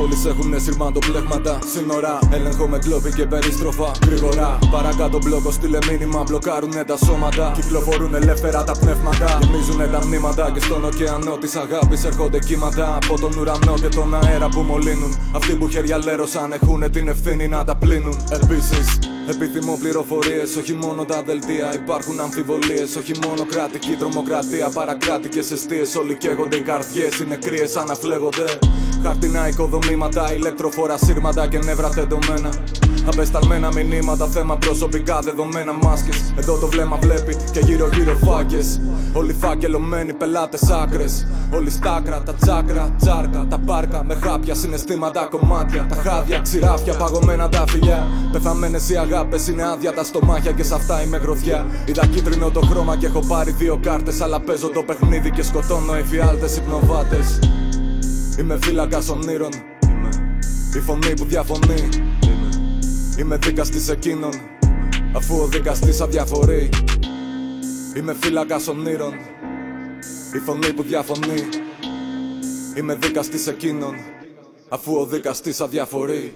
πόλεις έχουν πλέγματα Σύνορα, έλεγχο με κλόπη και περιστροφά Γρήγορα, παρακάτω μπλόκο στείλε μήνυμα Μπλοκάρουνε τα σώματα. Κυκλοφορούν ελεύθερα τα πνεύματα. Γεμίζουνε τα μνήματα Και στον ωκεανό της αγάπης έρχονται κύματα. Από τον ουρανό και τον αέρα που μολύνουν Αυτοί που χέρια λέρωσαν έχουν την ευθύνη να τα πλύνουν. Επίσης Επιθυμώ πληροφορίες, όχι μόνο τα δελτία. Υπάρχουν αμφιβολίες, όχι μόνο κρατική τρομοκρατία. Παρακράτικε αιστείες, όλοι καίγονται. Οι καρδιές είναι κρύε, αναφλέγονται. Χαρτινά οικοδομήματα, ηλεκτροφόρα σύρματα και νεύρα τεντωμένα. Απεσταλμένα μηνύματα, θέμα προσωπικά δεδομένα μάσκες. Εδώ το βλέμμα βλέπει και γύρω-γύρω φάκες. Όλοι φάκελωμένοι, πελάτες άκρες. Όλοι στάκρα, τα τσάκρα, τσάρκα, τα πάρκα. Με χάπια, συναισθήματα, κομμάτια. Τα χάδια, ξηράφια, παγωμένα τα φιλιά. Πεθαμένες οι αγάπες είναι άδεια τα στομάχια και σε αυτά είμαι γροθιά. Είδα κίτρινο το χρώμα και έχω πάρει δύο κάρτες. Αλλά παίζω το παιχνίδι και σκοτώνω εφιάλτες υπνοβάτες. Είμαι φύλακας όνειρων. Η φωνή που διαφωνεί. Είμαι δικαστή εκείνων. Αφού ο δικαστή αδιαφορεί. Είμαι φύλακας όνειρων. Η φωνή που διαφωνεί. Είμαι δικαστή εκείνων. Αφού ο δικαστή αδιαφορεί.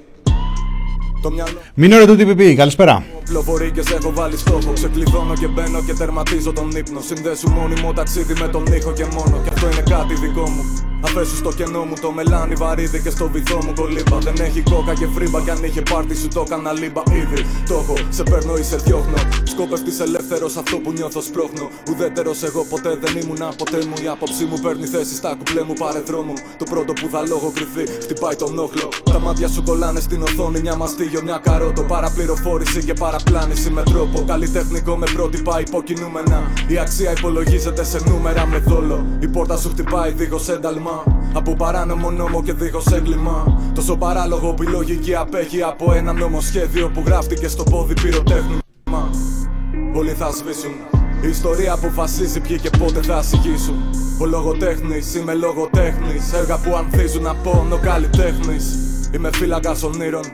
Μην ώρα του TPP, καλησπέρα. Πλοφορεί και σε έχω βάλει στόχο. Ξεκλειδώνω και μπαίνω και τερματίζω τον ύπνο. Συνδέσου μόνιμο ταξίδι με τον ήχο και μόνο. Και αυτό είναι κάτι δικό μου. Αφέσου στο κενό μου το μελάνι βαρύδι και στο βυθό μου κολύμπα. Δεν έχει κόκα και φρύμπα κι αν είχε πάρτι σου το έκανα λίμπα. Ήδη το έχω, σε παίρνω ή σε διώχνω. Σκόπευτη ελεύθερος αυτό που νιώθω σπρώχνω. Ουδέτερος εγώ ποτέ δεν ήμουν ποτέ μου. Η άποψή μου παίρνει θέση στα κουπλέ μου πάρε δρόμο. Το πρώτο που θα λόγω κρυφτεί χτυπάει τον όχλο. Τα μάτια σου κολλάνε στην οθόνη μια μαστίγιο, μια καρότο. Παραπληροφόρηση και παραπλάνηση με τρόπο. Καλλιτεχνικό με πρότυπα υποκινούμενα. Η αξία υπολογίζεται σε νούμερα με δόλο. Η πόρτα σου χτυπάει δίχως ένταλμα. Από παράνομο νόμο και δίχως έγκλημα. Τόσο παράλογο που η λογική απέχει από ένα νομοσχέδιο που γράφτηκε στο πόδι πυροτέχνημα. Όλοι θα σβήσουν. Η ιστορία αποφασίζει ποιοι και πότε θα ασυγήσουν. Ο λογοτέχνης, είμαι λογοτέχνης. Έργα που ανθίζουν από όνο καλλιτέχνη. Είμαι φύλακας ονείρων.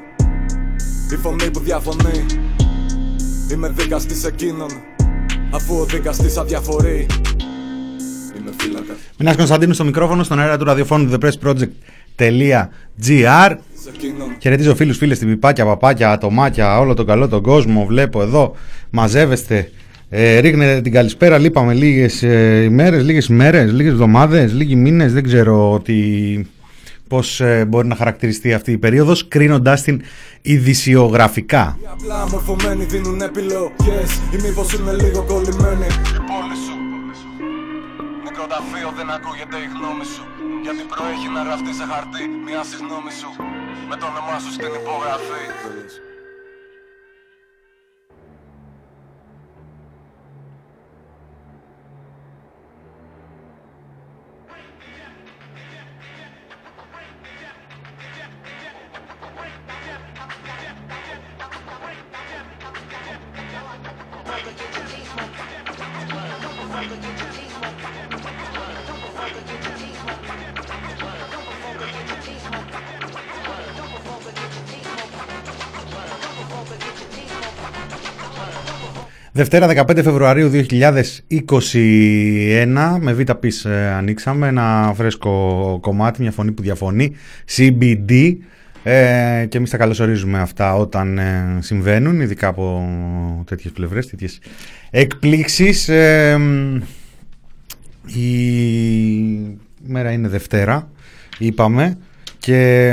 Η φωνή που διαφωνεί. Είμαι δικαστή εκείνων. Αφού ο δικαστή αδιαφορεί. Μινάς Κωνσταντίνου στο μικρόφωνο στον αέρα του ραδιοφώνου thepressproject.gr Χαιρετίζω φίλους, φίλες, την πιπάκια, παπάκια, ατομάκια, όλο τον καλό τον κόσμο. Βλέπω εδώ, μαζεύεστε, ε, ρίχνετε την καλησπέρα. Λείπαμε λίγες ε, ημέρες, λίγες ημέρες, λίγες εβδομάδες, λίγοι μήνες. Δεν ξέρω ότι πώς ε, μπορεί να χαρακτηριστεί αυτή η περίοδος κρίνοντας την ειδησιογραφικά. Απλά μορφωμένοι δίνουν επιλογές ή μήπως είναι λίγο κολλημένοι. Νεκροταφείο δεν ακούγεται η γνώμη σου. Γιατί προέχει να γραφτεί σε χαρτί μια συγνώμη σου. Με το όνομά σου στην υπογραφή Δευτέρα 15 Φεβρουαρίου 2021 με β' πις ε, ανοίξαμε ένα φρέσκο κομμάτι, μια φωνή που διαφωνεί, CBD ε, και εμείς τα καλωσορίζουμε αυτά όταν ε, συμβαίνουν, ειδικά από τέτοιες πλευρές, τέτοιες εκπλήξεις. Ε, η μέρα είναι Δευτέρα, είπαμε, και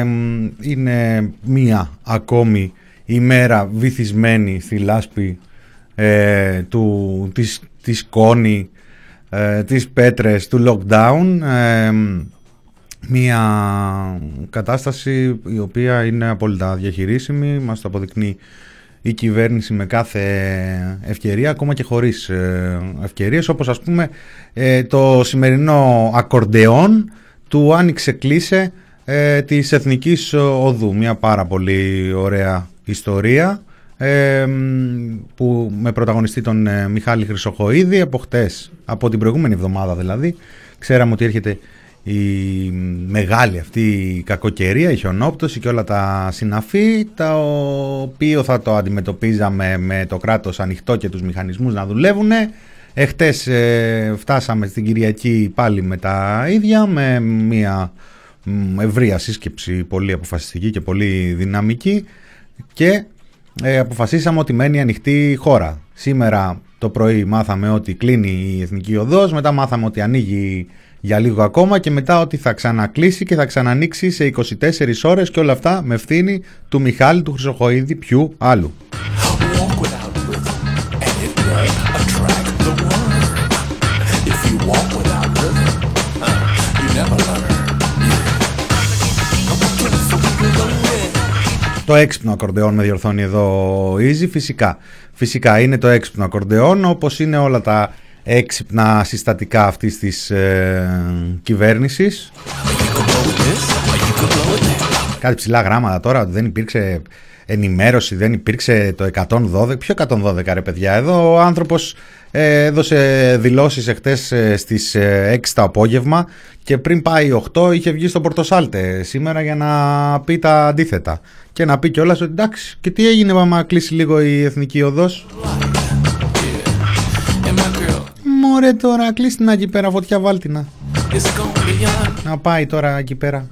είναι μία ακόμη ημέρα βυθισμένη στη λάσπη ε, του, της, της κόνη, ε, της πέτρες, του lockdown. Ε, μια κατάσταση η οποία είναι απόλυτα διαχειρίσιμη, μας το αποδεικνύει η κυβέρνηση με κάθε ευκαιρία, ακόμα και χωρίς ε, ευκαιρίες, όπως ας πούμε ε, το σημερινό ακορντεόν του άνοιξε κλείσε ε, της Εθνικής Οδού, μια πάρα πολύ ωραία ιστορία που με πρωταγωνιστή τον ε, Μιχάλη Χρυσοχοίδη από χτες, από την προηγούμενη εβδομάδα δηλαδή. Ξέραμε ότι έρχεται η μεγάλη αυτή η κακοκαιρία, η χιονόπτωση και όλα τα συναφή τα οποίο θα το αντιμετωπίζαμε με το κράτος ανοιχτό και τους μηχανισμούς να δουλεύουν Εχθές ε, φτάσαμε στην Κυριακή πάλι με τα ίδια, με μια ευρεία σύσκεψη πολύ αποφασιστική και πολύ δυναμική. Και ε, αποφασίσαμε ότι μένει ανοιχτή η χώρα. Σήμερα το πρωί μάθαμε ότι κλείνει η Εθνική Οδός, μετά μάθαμε ότι ανοίγει για λίγο ακόμα και μετά ότι θα ξανακλείσει και θα ξανανοίξει σε 24 ώρες και όλα αυτά με ευθύνη του Μιχάλη του Χρυσοχοίδη ποιου άλλου. Το έξυπνο ακορντεόν με διορθώνει εδώ ο Easy. Φυσικά, φυσικά είναι το έξυπνο ακορντεόν όπως είναι όλα τα έξυπνα συστατικά αυτής της ε, κυβέρνησης. Κάτι ψηλά γράμματα τώρα ότι δεν υπήρξε ενημέρωση, δεν υπήρξε το 112. Ποιο 112 ρε παιδιά, εδώ ο άνθρωπος ε, έδωσε δηλώσεις εχθές ε, στις 6 ε, το απόγευμα και πριν πάει 8 είχε βγει στο Πορτοσάλτε σήμερα για να πει τα αντίθετα. Και να πει κιόλας ότι εντάξει και τι έγινε άμα κλείσει λίγο η εθνική οδός; Μωρέ τώρα κλείσει την εκεί πέρα φωτιά βάλτινα Να πάει τώρα εκεί πέρα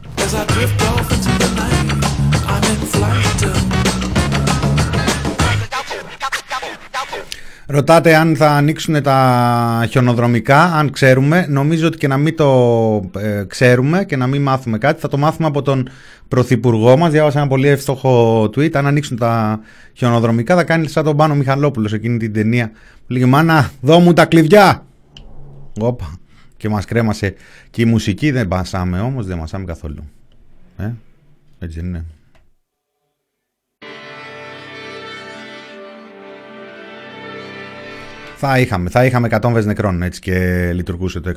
Ρωτάτε αν θα ανοίξουν τα χιονοδρομικά, αν ξέρουμε. Νομίζω ότι και να μην το ε, ξέρουμε και να μην μάθουμε κάτι, θα το μάθουμε από τον Πρωθυπουργό μας. Διάβασα ένα πολύ εύστοχο tweet. Αν ανοίξουν τα χιονοδρομικά, θα κάνει σαν τον Πάνο Μιχαλόπουλος σε εκείνη την ταινία. Λίγη μάνα, δώ μου τα κλειδιά! Όπα. Και μας κρέμασε. Και η μουσική δεν πασάμε όμως, δεν μασάμε καθόλου. Ε, έτσι είναι. Θα είχαμε, θα είχαμε 100 βες νεκρών έτσι και λειτουργούσε το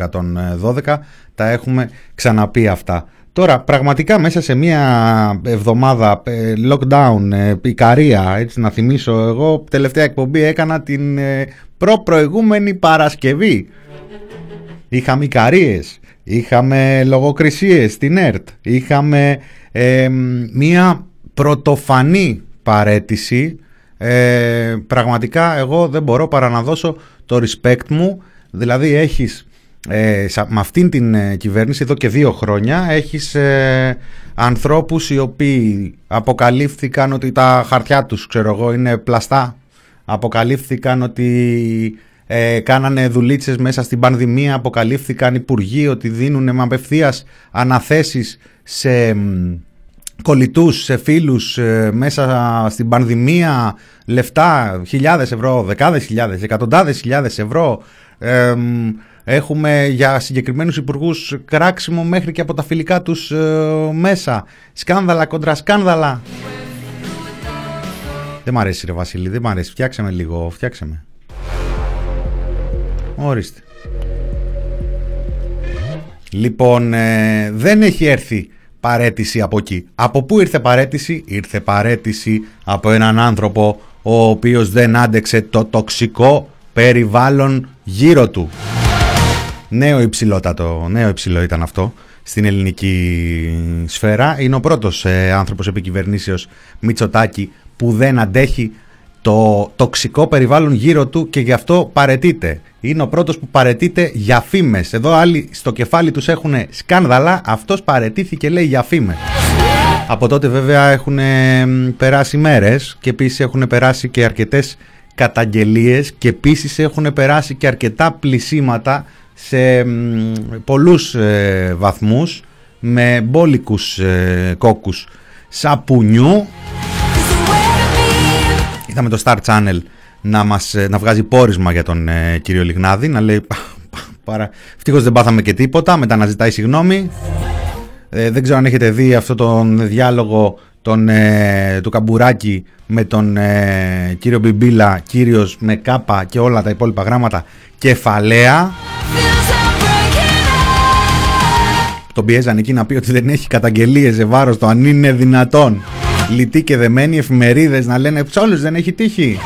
112. Τα έχουμε ξαναπεί αυτά. Τώρα, πραγματικά μέσα σε μία εβδομάδα ε, lockdown, ε, Ικαρία, έτσι να θυμίσω, εγώ τελευταία εκπομπή έκανα την ε, προ-προηγούμενη Παρασκευή. Είχαμε Ικαρίες, είχαμε λογοκρισίες στην ΕΡΤ, είχαμε μία πρωτοφανή παρέτηση ε, πραγματικά εγώ δεν μπορώ παρά να δώσω το respect μου. Δηλαδή έχεις ε, με αυτήν την ε, κυβέρνηση εδώ και δύο χρόνια έχεις ε, ανθρώπους οι οποίοι αποκαλύφθηκαν ότι τα χαρτιά τους ξέρω εγώ είναι πλαστά. Αποκαλύφθηκαν ότι ε, κάνανε δουλίτσες μέσα στην πανδημία. Αποκαλύφθηκαν υπουργοί ότι δίνουν με απευθείας αναθέσεις σε κολλητούς, σε φίλους ε, μέσα στην πανδημία λεφτά, χιλιάδες ευρώ, δεκάδες χιλιάδες, εκατοντάδες χιλιάδες ευρώ. Έχουμε για συγκεκριμένους υπουργούς κράξιμο μέχρι και από τα φιλικά τους ε, μέσα. Σκάνδαλα κοντρα σκάνδαλα. Δεν μ' αρέσει ρε Βασίλη, δεν μ' αρέσει, φτιάξε με λίγο, φτιάξε με. Ορίστε. Λοιπόν, ε, δεν έχει έρθει παρέτηση από εκεί. Από πού ήρθε παρέτηση; Ήρθε παρέτηση από έναν άνθρωπο ο οποίος δεν άντεξε το τοξικό περιβάλλον γύρω του. Νέο υψηλότατο, νέο υψηλό ήταν αυτό στην ελληνική σφαίρα. Είναι ο πρώτος ε, άνθρωπος επικυβερνήσεως Μητσοτάκη που δεν αντέχει το τοξικό περιβάλλον γύρω του και γι' αυτό παρετείται. Είναι ο πρώτος που παρετείται για φήμες. Εδώ άλλοι στο κεφάλι τους έχουν σκάνδαλα, αυτός παρετήθηκε λέει για φήμες. Από τότε βέβαια έχουν περάσει μέρες και επίσης έχουν περάσει και αρκετές καταγγελίες και επίσης έχουν περάσει και αρκετά πλησίματα σε πολλούς ε, βαθμούς με μπόλικους ε, κόκκους σαπουνιού Είδαμε το Star Channel να, μας, ε, να βγάζει πόρισμα για τον ε, κύριο Λιγνάδη, να λέει παρα... ευτυχώς δεν πάθαμε και τίποτα, μετά να ζητάει συγγνώμη. Ε, δεν ξέρω αν έχετε δει αυτό τον διάλογο τον, ε, του Καμπουράκη με τον ε, κύριο Μπιμπίλα, κύριος με κάπα και όλα τα υπόλοιπα γράμματα, κεφαλαία. Τον πιέζαν εκεί να πει ότι δεν έχει καταγγελίες σε βάρος το αν είναι δυνατόν λυτοί και δεμένοι εφημερίδες να λένε σε όλους δεν έχει τύχει.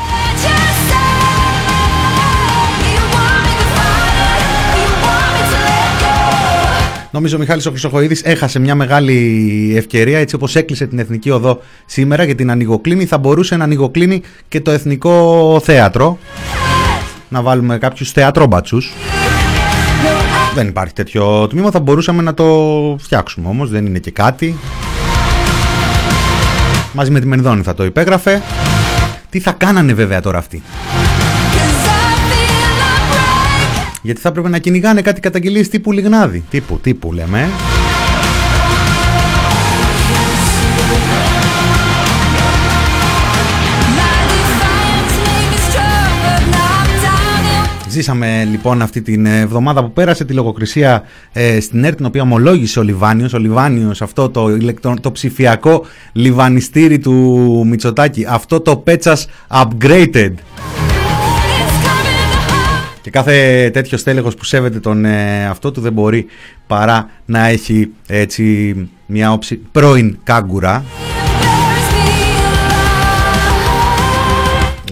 Νομίζω ο Μιχάλης ο Χρυσοχοίδης έχασε μια μεγάλη ευκαιρία έτσι όπως έκλεισε την Εθνική Οδό σήμερα για την ανοιγοκλίνη θα μπορούσε να ανοιγοκλίνει και το Εθνικό Θέατρο να βάλουμε κάποιους θεατρόμπατσους. Δεν υπάρχει τέτοιο τμήμα, θα μπορούσαμε να το φτιάξουμε όμως, δεν είναι και κάτι. Μαζί με τη Μενδόνη θα το υπέγραφε. Τι θα κάνανε βέβαια τώρα αυτοί; Γιατί θα έπρεπε να κυνηγάνε κάτι καταγγελίες τύπου Λιγνάδη. Τύπου, τύπου λέμε. Ζήσαμε λοιπόν αυτή την εβδομάδα που πέρασε τη λογοκρισία ε, στην ΕΡΤ την οποία ομολόγησε ο Λιβάνιος. Ο Λιβάνιος αυτό το, το ψηφιακό λιβανιστήρι του Μητσοτάκη. Αυτό το πέτσας upgraded. Και κάθε τέτοιος στέλεχος που σέβεται τον ε, αυτό του δεν μπορεί παρά να έχει έτσι μια όψη πρώην κάγκουρα.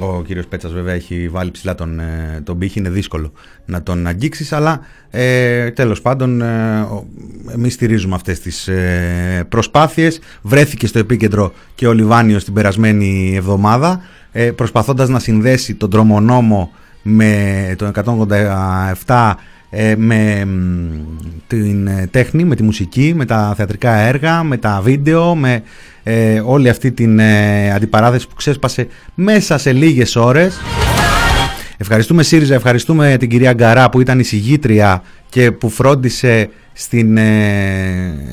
Ο κύριος Πέτσας βέβαια έχει βάλει ψηλά τον, ε, τον πύχη, είναι δύσκολο να τον αγγίξεις, αλλά ε, τέλος πάντων ε, εμείς στηρίζουμε αυτές τις ε, προσπάθειες. Βρέθηκε στο επίκεντρο και ο Λιβάνιος την περασμένη εβδομάδα, ε, προσπαθώντας να συνδέσει τον τρομονόμο με το 187 ε, με την ε, τέχνη, με τη μουσική, με τα θεατρικά έργα, με τα βίντεο, με ε, όλη αυτή την ε, αντιπαράθεση που ξέσπασε μέσα σε λίγες ώρες. Ευχαριστούμε ΣΥΡΙΖΑ, ευχαριστούμε την κυρία Γκαρά που ήταν η συγγήτρια και που φρόντισε στην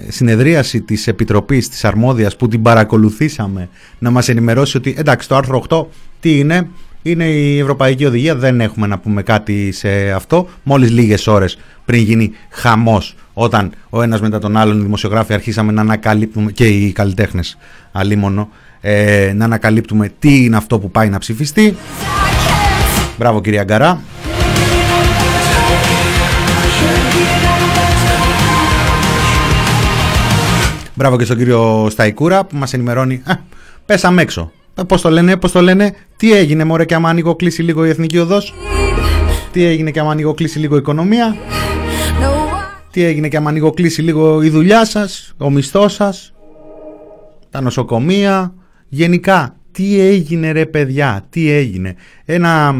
συνεδρίαση της Επιτροπής της Αρμόδιας που την παρακολουθήσαμε να μας ενημερώσει ότι εντάξει το άρθρο 8 τι είναι, είναι η Ευρωπαϊκή Οδηγία, δεν έχουμε να πούμε κάτι σε αυτό. Μόλις λίγες ώρες πριν γίνει χαμός, όταν ο ένας μετά τον άλλον οι δημοσιογράφοι αρχίσαμε να ανακαλύπτουμε, και οι καλλιτέχνες αλίμονο, ε, να ανακαλύπτουμε τι είναι αυτό που πάει να ψηφιστεί. Μπράβο κυρία Γκαρά. Μπράβο και στον κύριο Σταϊκούρα που μας ενημερώνει. Α, πέσαμε έξω. Ε, Πώς το λένε, πώς το λένε, τι έγινε μωρέ και άμα ανοίγω κλείσει λίγο η εθνική οδός; Τι έγινε και άμα ανοίγω κλείσει λίγο η οικονομία; Τι έγινε και άμα ανοίγω κλείσει λίγο η δουλειά σας, ο μισθός σας, τα νοσοκομεία; Γενικά, τι έγινε ρε παιδιά, τι έγινε; Ένα,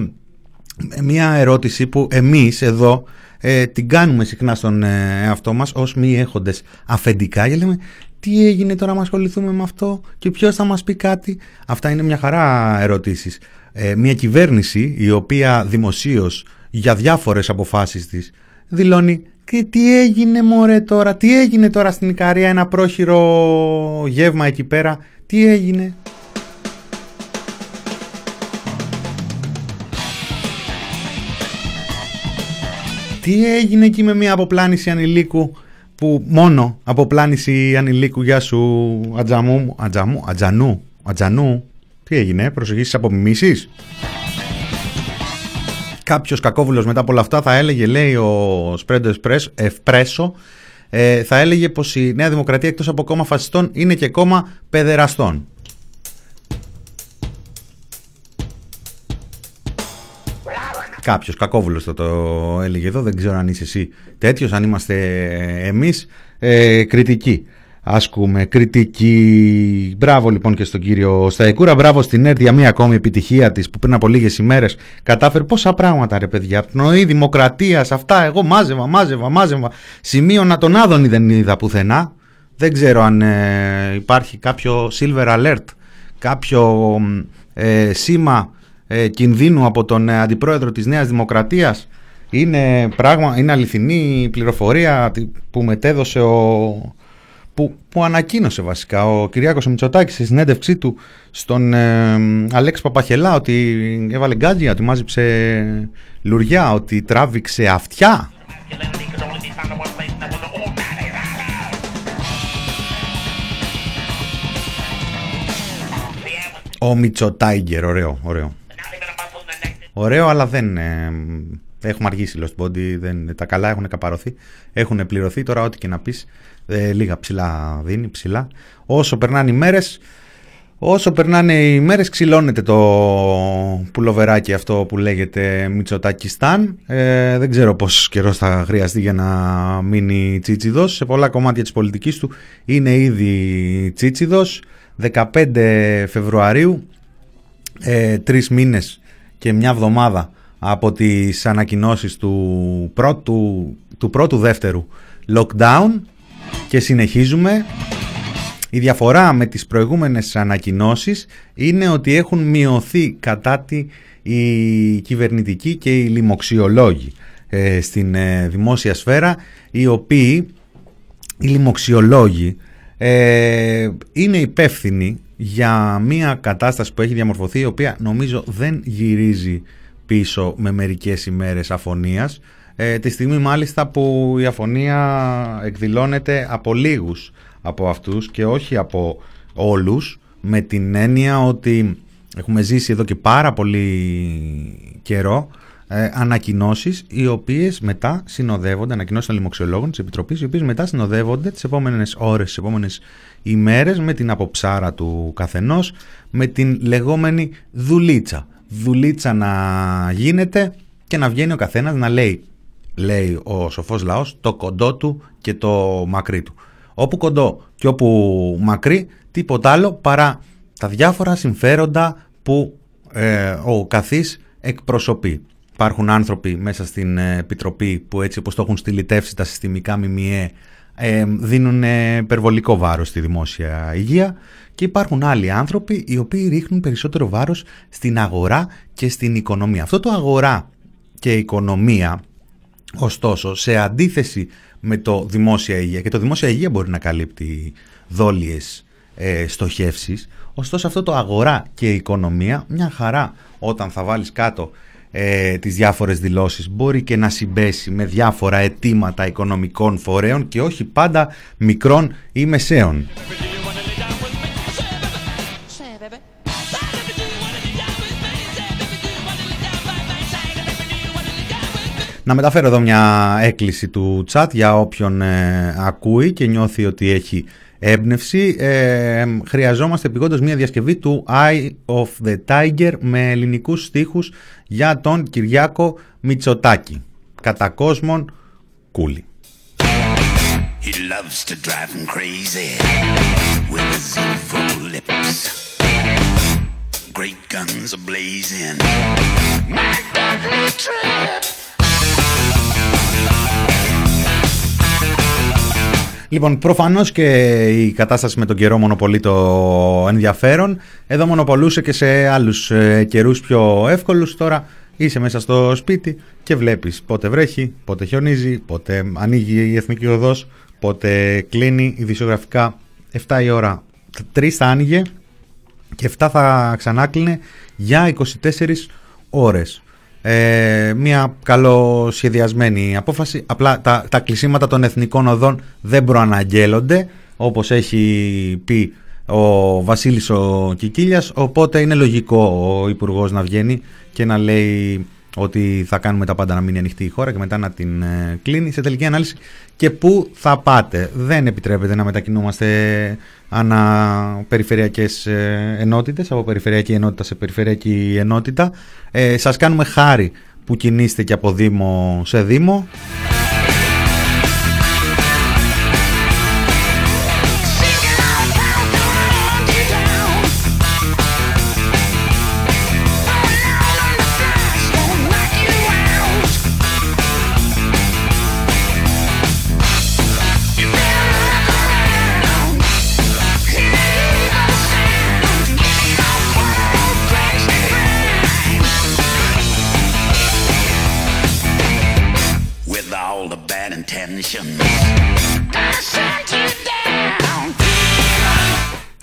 μια ερώτηση που εμείς εδώ ε, την κάνουμε συχνά στον ε, εαυτό μας ως μη έχοντες αφεντικά και λέμε τι έγινε τώρα να ασχοληθούμε με αυτό και ποιος θα μας πει κάτι. Αυτά είναι μια χαρά ερωτήσεις. Ε, μια κυβέρνηση η οποία δημοσίως για διάφορες αποφάσεις της δηλώνει και τι έγινε μωρέ τώρα, τι έγινε τώρα στην Ικαρία ένα πρόχειρο γεύμα εκεί πέρα, τι έγινε. Τι έγινε εκεί με μια αποπλάνηση ανηλίκου που μόνο από πλάνηση ανηλίκου γεια σου ατζαμού, ατζαμού, ατζανού, ατζανού. Τι έγινε, προσεγγίσεις απομιμήσεις; Κάποιος κακόβουλος μετά από όλα αυτά θα έλεγε, λέει ο Σπρέντο Ευπρέσο, ε, θα έλεγε πως η Νέα Δημοκρατία εκτός από κόμμα φασιστών είναι και κόμμα παιδεραστών. Κάποιος κακόβουλος θα το έλεγε εδώ. Δεν ξέρω αν είσαι εσύ τέτοιος, αν είμαστε εμείς. Ε, κριτική. Ασκούμε κριτική. Μπράβο λοιπόν και στον κύριο Σταϊκούρα. Μπράβο στην ΕΡΤ για μία ακόμη επιτυχία της που πριν από λίγες ημέρες κατάφερε πόσα πράγματα ρε παιδιά. Πνοή δημοκρατίας, αυτά. Εγώ μάζευα, μάζευα, μάζευα. Σημείωνα τον Άδωνη δεν είδα πουθενά. Δεν ξέρω αν ε, υπάρχει κάποιο silver alert, κάποιο ε, σήμα ε, κινδύνου από τον ε, αντιπρόεδρο της Νέας Δημοκρατίας είναι, πράγμα, είναι αληθινή πληροφορία που μετέδωσε ο, που, που ανακοίνωσε βασικά ο Κυριάκος Μητσοτάκης στη συνέντευξή του στον ε, Αλέξη Παπαχελά ότι έβαλε γκάτζια, ότι μάζεψε λουριά, ότι τράβηξε αυτιά. Ο Μητσοτάιγκερ, ωραίο, ωραίο. Ωραίο, αλλά δεν. Ε, έχουμε αργήσει Lost Body. Δεν, τα καλά έχουν καπαρωθεί. Έχουν πληρωθεί. Τώρα, ό,τι και να πεις, ε, λίγα ψηλά δίνει. Ψηλά. Όσο περνάνε οι μέρες, όσο περνάνε οι μέρες, ξυλώνεται το πουλοβεράκι αυτό που λέγεται Μητσοτάκιστάν. Ε, δεν ξέρω πόσο καιρός θα χρειαστεί για να μείνει τσίτσιδος. Σε πολλά κομμάτια της πολιτικής του είναι ήδη τσίτσιδος. 15 Φεβρουαρίου, ε, τρεις μήνες και μια εβδομάδα από τις ανακοινώσεις του πρώτου, του πρώτου δεύτερου lockdown και συνεχίζουμε. Η διαφορά με τις προηγούμενες ανακοινώσεις είναι ότι έχουν μειωθεί κατά τη οι κυβερνητικοί και οι λοιμοξιολόγοι ε, στην ε, δημόσια σφαίρα οι οποίοι οι λοιμοξιολόγοι ε, είναι υπεύθυνοι για μια κατάσταση που έχει διαμορφωθεί η οποία νομίζω δεν γυρίζει πίσω με μερικές ημέρες αφωνίας ε, τη στιγμή μάλιστα που η αφωνία εκδηλώνεται από λίγους από αυτούς και όχι από όλους με την έννοια ότι έχουμε ζήσει εδώ και πάρα πολύ καιρό ε, ανακοινώσεις οι οποίες μετά συνοδεύονται, ανακοινώσεις των λοιμοξιολόγων της Επιτροπής, οι οποίες μετά συνοδεύονται τις επόμενες ώρες, τις επόμενες ημέρες με την αποψάρα του καθενός, με την λεγόμενη δουλίτσα. Δουλίτσα να γίνεται και να βγαίνει ο καθένας να λέει, λέει ο σοφός λαός, το κοντό του και το μακρύ του. Όπου κοντό και όπου μακρύ, τίποτα άλλο παρά τα διάφορα συμφέροντα που ε, ο καθής εκπροσωπεί. Υπάρχουν άνθρωποι μέσα στην ε, Επιτροπή που έτσι όπως το έχουν στυλιτεύσει τα συστημικά ΜΜΕ ε, δίνουν υπερβολικό βάρος στη δημόσια υγεία και υπάρχουν άλλοι άνθρωποι οι οποίοι ρίχνουν περισσότερο βάρος στην αγορά και στην οικονομία. Αυτό το αγορά και οικονομία ωστόσο σε αντίθεση με το δημόσια υγεία και το δημόσια υγεία μπορεί να καλύπτει δόλιες ε, στοχεύσεις ωστόσο αυτό το αγορά και οικονομία μια χαρά όταν θα βάλεις κάτω ε, τις διάφορες δηλώσεις μπορεί και να συμπέσει με διάφορα αιτήματα οικονομικών φορέων και όχι πάντα μικρών ή μεσαίων. Να μεταφέρω εδώ μια έκκληση του chat για όποιον ε, ακούει και νιώθει ότι έχει έμπνευση. Ε, χρειαζόμαστε επιγόντως μια διασκευή του Eye of the Tiger με ελληνικούς στίχους για τον Κυριάκο Μητσοτάκη. Κατά κόσμον, κούλι. He loves to drive him crazy with his evil lips. Great guns are blazing. My deadly trip. Λοιπόν, προφανώς και η κατάσταση με τον καιρό μονοπολεί το ενδιαφέρον. Εδώ μονοπολούσε και σε άλλους ε, καιρούς πιο εύκολους. Τώρα είσαι μέσα στο σπίτι και βλέπεις πότε βρέχει, πότε χιονίζει, πότε ανοίγει η εθνική οδός, πότε κλείνει. Ειδησιογραφικά 7 η ώρα, 3 θα άνοιγε και 7 θα ξανά κλείνε για 24 ώρες. Ε, μια καλοσχεδιασμένη απόφαση. Απλά τα, τα κλεισίματα των εθνικών οδών δεν προαναγγέλλονται όπως έχει πει ο Βασίλης ο Κικίλιας οπότε είναι λογικό ο Υπουργός να βγαίνει και να λέει ότι θα κάνουμε τα πάντα να μείνει ανοιχτή η χώρα και μετά να την ε, κλείνει σε τελική ανάλυση και πού θα πάτε. Δεν επιτρέπεται να μετακινούμαστε αναπεριφερειακές ε, ενότητες, από περιφερειακή ενότητα σε περιφερειακή ενότητα. Ε, σας κάνουμε χάρη που κινείστε και από Δήμο σε Δήμο.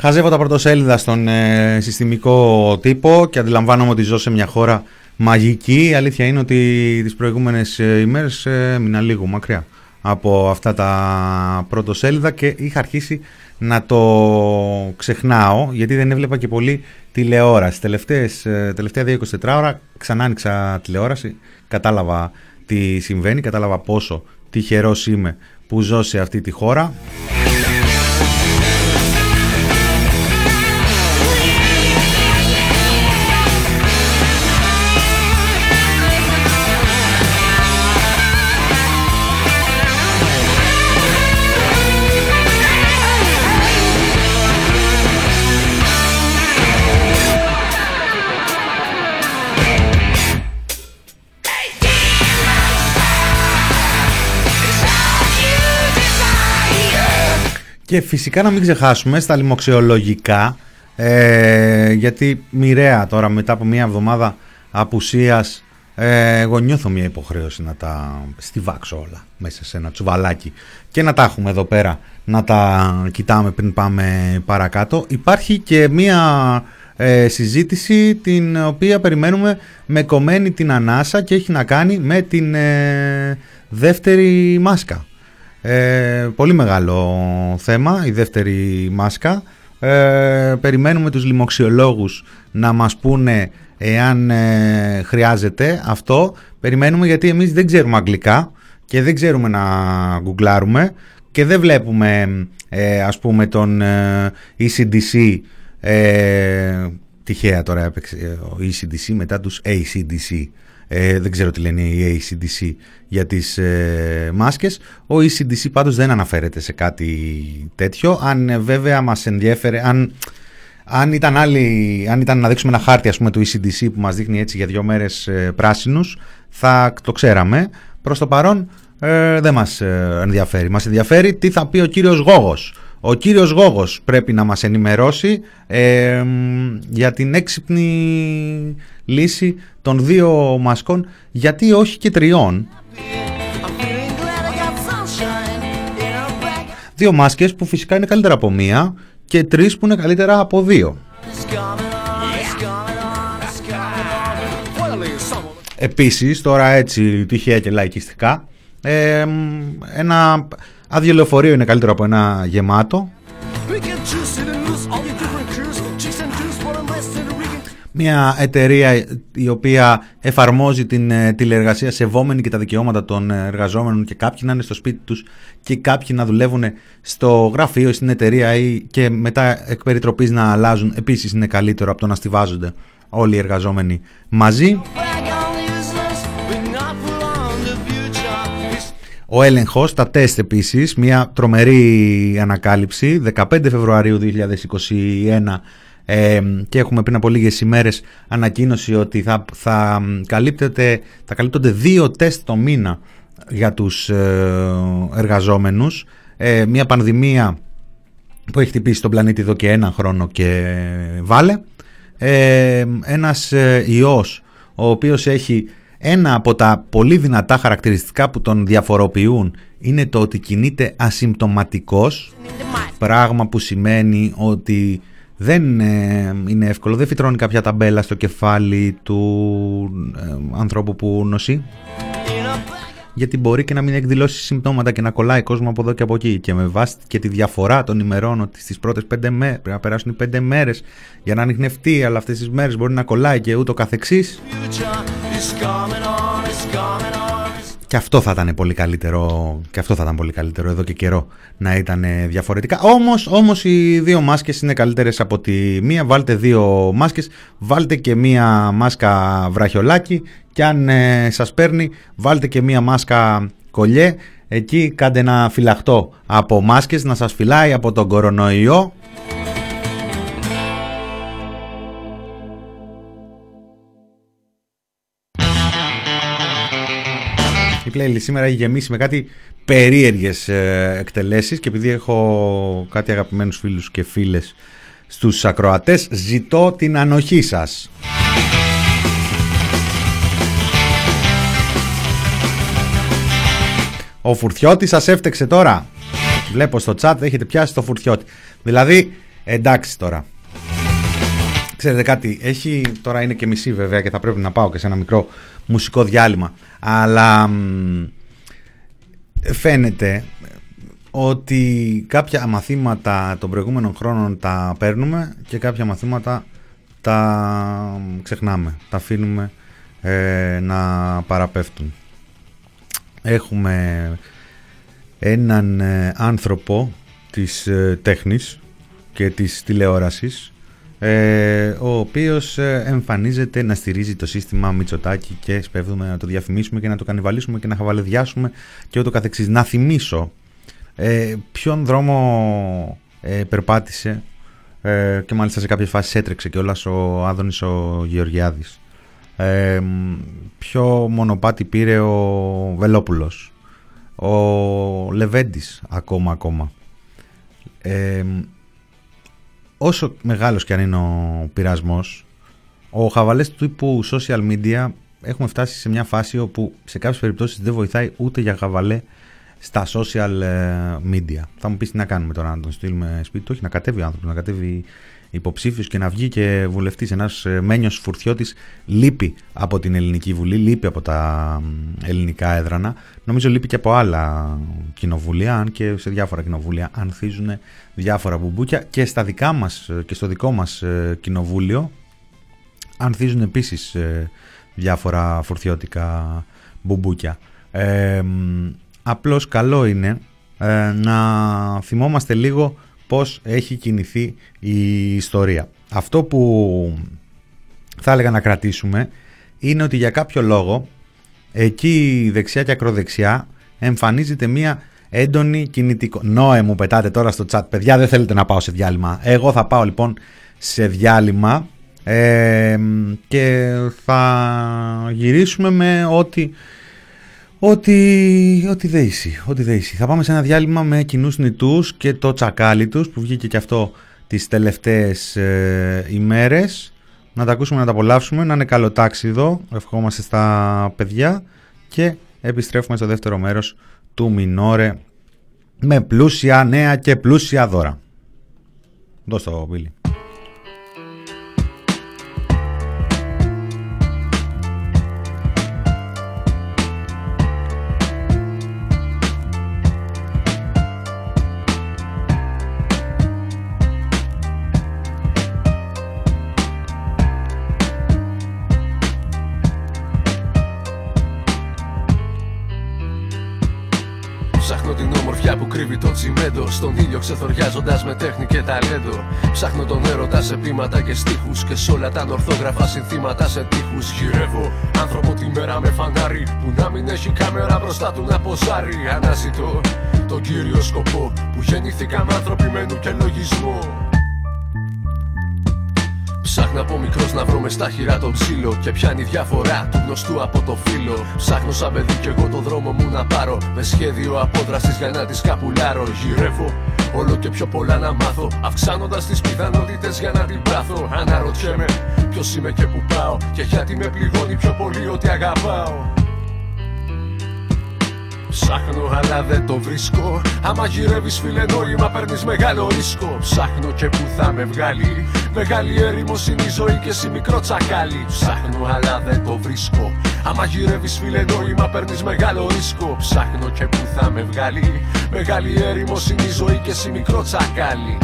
Χαζεύω τα πρωτοσέλιδα στον ε, συστημικό τύπο και αντιλαμβάνομαι ότι ζω σε μια χώρα μαγική. Η αλήθεια είναι ότι τις προηγούμενες ε, ημέρες ε, μείνα λίγο μακριά από αυτά τα πρωτοσέλιδα και είχα αρχίσει να το ξεχνάω γιατί δεν έβλεπα και πολύ τηλεόραση. Τελευταίες, ε, τελευταία 24 ώρα ξανά άνοιξα τηλεόραση, κατάλαβα τι συμβαίνει, κατάλαβα πόσο τυχερός είμαι που ζω σε αυτή τη χώρα. Και φυσικά να μην ξεχάσουμε στα λοιμοξιολογικά, ε, γιατί μοιραία τώρα μετά από μια εβδομάδα απουσίας ε, εγώ νιώθω μια υποχρέωση να τα στιβάξω όλα μέσα σε ένα τσουβαλάκι και να τα έχουμε εδώ πέρα να τα κοιτάμε πριν πάμε παρακάτω. Υπάρχει και μια ε, συζήτηση την οποία περιμένουμε με κομμένη την ανάσα και έχει να κάνει με την ε, δεύτερη μάσκα. Ε, πολύ μεγάλο θέμα η δεύτερη μάσκα. Ε, περιμένουμε τους λοιμοξιολόγους να μας πούνε εάν ε, χρειάζεται αυτό. Περιμένουμε γιατί εμείς δεν ξέρουμε αγγλικά και δεν ξέρουμε να γκουγκλάρουμε και δεν βλέπουμε ε, ας πούμε τον ε, ECDC ε, τυχαία τώρα έπαιξε ο ECDC μετά τους ACDC ε, δεν ξέρω τι λένε οι ACDC για τις ε, μάσκες ο ECDC πάντως δεν αναφέρεται σε κάτι τέτοιο αν βέβαια μας ενδιέφερε αν αν ήταν, άλλη, αν ήταν να δείξουμε ένα χάρτη ας πούμε, του ECDC που μας δείχνει έτσι για δύο μέρες ε, πράσινους, θα το ξέραμε. Προς το παρόν ε, δεν μας ε, ενδιαφέρει. Μας ενδιαφέρει τι θα πει ο κύριος Γόγος. Ο κύριος Γόγος πρέπει να μας ενημερώσει ε, για την έξυπνη λύση των δύο μασκών, γιατί όχι και τριών. Δύο μάσκες που φυσικά είναι καλύτερα από μία και τρεις που είναι καλύτερα από δύο. Επίσης, τώρα έτσι τυχαία και λαϊκιστικά, ε, ένα άδειο λεωφορείο είναι καλύτερο από ένα γεμάτο. Μια εταιρεία η οποία εφαρμόζει την ε, τηλεεργασία σεβόμενη και τα δικαιώματα των εργαζόμενων και κάποιοι να είναι στο σπίτι τους και κάποιοι να δουλεύουν στο γραφείο, στην εταιρεία ή και μετά εκ περιτροπής να αλλάζουν επίσης είναι καλύτερο από το να στηβάζονται όλοι οι εργαζόμενοι μαζί. Ο έλεγχος, τα τεστ επίσης, μια τρομερή ανακάλυψη, 15 Φεβρουαρίου 2021 και έχουμε πριν από λίγες ημέρες ανακοίνωση ότι θα, θα, καλύπτεται, θα καλύπτονται δύο τεστ το μήνα για τους ε, εργαζόμενους. Ε, μια πανδημία που έχει χτυπήσει τον πλανήτη εδώ και ένα χρόνο και βάλε. Ε, ένας ε, ιός ο οποίος έχει ένα από τα πολύ δυνατά χαρακτηριστικά που τον διαφοροποιούν είναι το ότι κινείται ασυμπτωματικός πράγμα που σημαίνει ότι δεν ε, είναι εύκολο, δεν φυτρώνει κάποια ταμπέλα στο κεφάλι του ε, ανθρώπου που νοσεί γιατί μπορεί και να μην εκδηλώσει συμπτώματα και να κολλάει κόσμο από εδώ και από εκεί. Και με βάση και τη διαφορά των ημερών ότι στις πρώτες πέντε μέρε πρέπει να περάσουν οι πέντε μέρες για να ανοιχνευτεί, αλλά αυτές τις μέρες μπορεί να κολλάει και ούτω καθεξής. Και αυτό θα ήταν πολύ καλύτερο, και αυτό θα ήταν πολύ καλύτερο εδώ και καιρό να ήταν διαφορετικά. Όμως, όμως οι δύο μάσκες είναι καλύτερες από τη μία. Βάλτε δύο μάσκες, βάλτε και μία μάσκα βραχιολάκι και αν ε, σας παίρνει βάλτε και μία μάσκα κολλιέ. Εκεί κάντε ένα φυλαχτό από μάσκες να σας φυλάει από τον κορονοϊό playlist σήμερα έχει γεμίσει με κάτι περίεργες ε, εκτελέσεις και επειδή έχω κάτι αγαπημένους φίλους και φίλες στους ακροατές ζητώ την ανοχή σας. Ο Φουρτιώτης σας έφτεξε τώρα. Βλέπω στο chat έχετε πιάσει το Φουρτιώτη. Δηλαδή, εντάξει τώρα. Ξέρετε κάτι, έχει, τώρα είναι και μισή βέβαια και θα πρέπει να πάω και σε ένα μικρό μουσικό διάλειμμα. Αλλά φαίνεται ότι κάποια μαθήματα των προηγούμενων χρόνων τα παίρνουμε και κάποια μαθήματα τα ξεχνάμε, τα αφήνουμε ε, να παραπέφτουν. Έχουμε έναν ε, άνθρωπο της ε, τέχνης και της τηλεόρασης ε, ο οποίος ε, εμφανίζεται να στηρίζει το σύστημα Μητσοτάκη και σπέβδουμε να το διαφημίσουμε και να το κανιβαλίσουμε και να χαβαλεδιάσουμε και ούτω καθεξής. Να θυμίσω ε, ποιον δρόμο ε, περπάτησε ε, και μάλιστα σε κάποιες φάσεις έτρεξε και όλα ο Άδωνης ο Γεωργιάδης. Ε, ποιο μονοπάτι πήρε ο Βελόπουλος. Ο Λεβέντης ακόμα ακόμα. Όσο μεγάλος και αν είναι ο πειρασμός, ο χαβαλές του τύπου social media έχουμε φτάσει σε μια φάση όπου σε κάποιες περιπτώσεις δεν βοηθάει ούτε για χαβαλέ στα social ε, media. Θα μου πεις τι να κάνουμε τώρα, να τον στείλουμε σπίτι του, όχι να κατέβει ο άνθρωπος, να κατέβει υποψήφιος και να βγει και βουλευτής. Ένας ε, Μένιος Φουρτιώτης λείπει από την Ελληνική Βουλή, λείπει από τα ελληνικά έδρανα. Νομίζω λείπει και από άλλα κοινοβουλία, αν και σε διάφορα κοινοβούλια ανθίζουν διάφορα μπουμπούκια και στα δικά μας ε, και στο δικό μας κοινοβούλιο ανθίζουν επίσης διάφορα φορτιώτικα μπουμπούκια. Ε, απλώς καλό είναι ε, να θυμόμαστε λίγο πώς έχει κινηθεί η ιστορία. Αυτό που θα έλεγα να κρατήσουμε είναι ότι για κάποιο λόγο εκεί δεξιά και ακροδεξιά εμφανίζεται μία έντονη κινητικό. Νόε μου πετάτε τώρα στο chat, παιδιά δεν θέλετε να πάω σε διάλειμμα. Εγώ θα πάω λοιπόν σε διάλειμμα και θα γυρίσουμε με ό,τι Ό,τι, ό,τι δέηση, ό,τι δέηση. Θα πάμε σε ένα διάλειμμα με κοινούς νητούς και το τσακάλι τους που βγήκε και αυτό τις τελευταίες ε, ημέρες. Να τα ακούσουμε, να τα απολαύσουμε, να είναι καλό τάξιδο. Ευχόμαστε στα παιδιά και επιστρέφουμε στο δεύτερο μέρος του Μινόρε με πλούσια νέα και πλούσια δώρα. Δώσ' το, Μπίλι. Ξεθοριάζοντας με τέχνη και ταλέντο. Ψάχνω τον έρωτα σε πείματα και στίχους Και σε όλα τα ορθόγραφα συνθήματα σε τείχους. Γυρεύω άνθρωπο τη μέρα με φανάρι Που να μην έχει κάμερα μπροστά του να ποζάρει. Αναζητώ τον κύριο σκοπό Που γεννήθηκαν άνθρωποι με νου και λογισμό Ψάχνω από μικρός να βρω με στα χειρά τον ψήλο Και πιάνει διαφορά του γνωστού από το φίλο. Ψάχνω σαν παιδί κι εγώ το δρόμο μου να πάρω. Με σχέδιο απόδρασης για να τις καπουλάρω. Γυρεύω όλο και πιο πολλά να μάθω Αυξάνοντας τις πιθανότητες για να την πράθω Αναρωτιέμαι ποιος είμαι και που πάω Και γιατί με πληγώνει πιο πολύ ότι αγαπάω Ψάχνω αλλά δεν το βρίσκω. Άμα γυρεύεις φίλε νόημα παίρνεις μεγάλο ρίσκο. Ψάχνω και που θα με βγάλει. Μεγάλη έρημος είναι η ζωή και εσύ μικρό τσακάλι. Ψάχνω αλλά δεν το βρίσκω. Άμα γυρεύεις φίλε νόημα παίρνεις μεγάλο ρίσκο. Ψάχνω και που θα με βγάλει. Μεγάλη έρημος είναι η ζωή και εσύ μικρό τσακάλι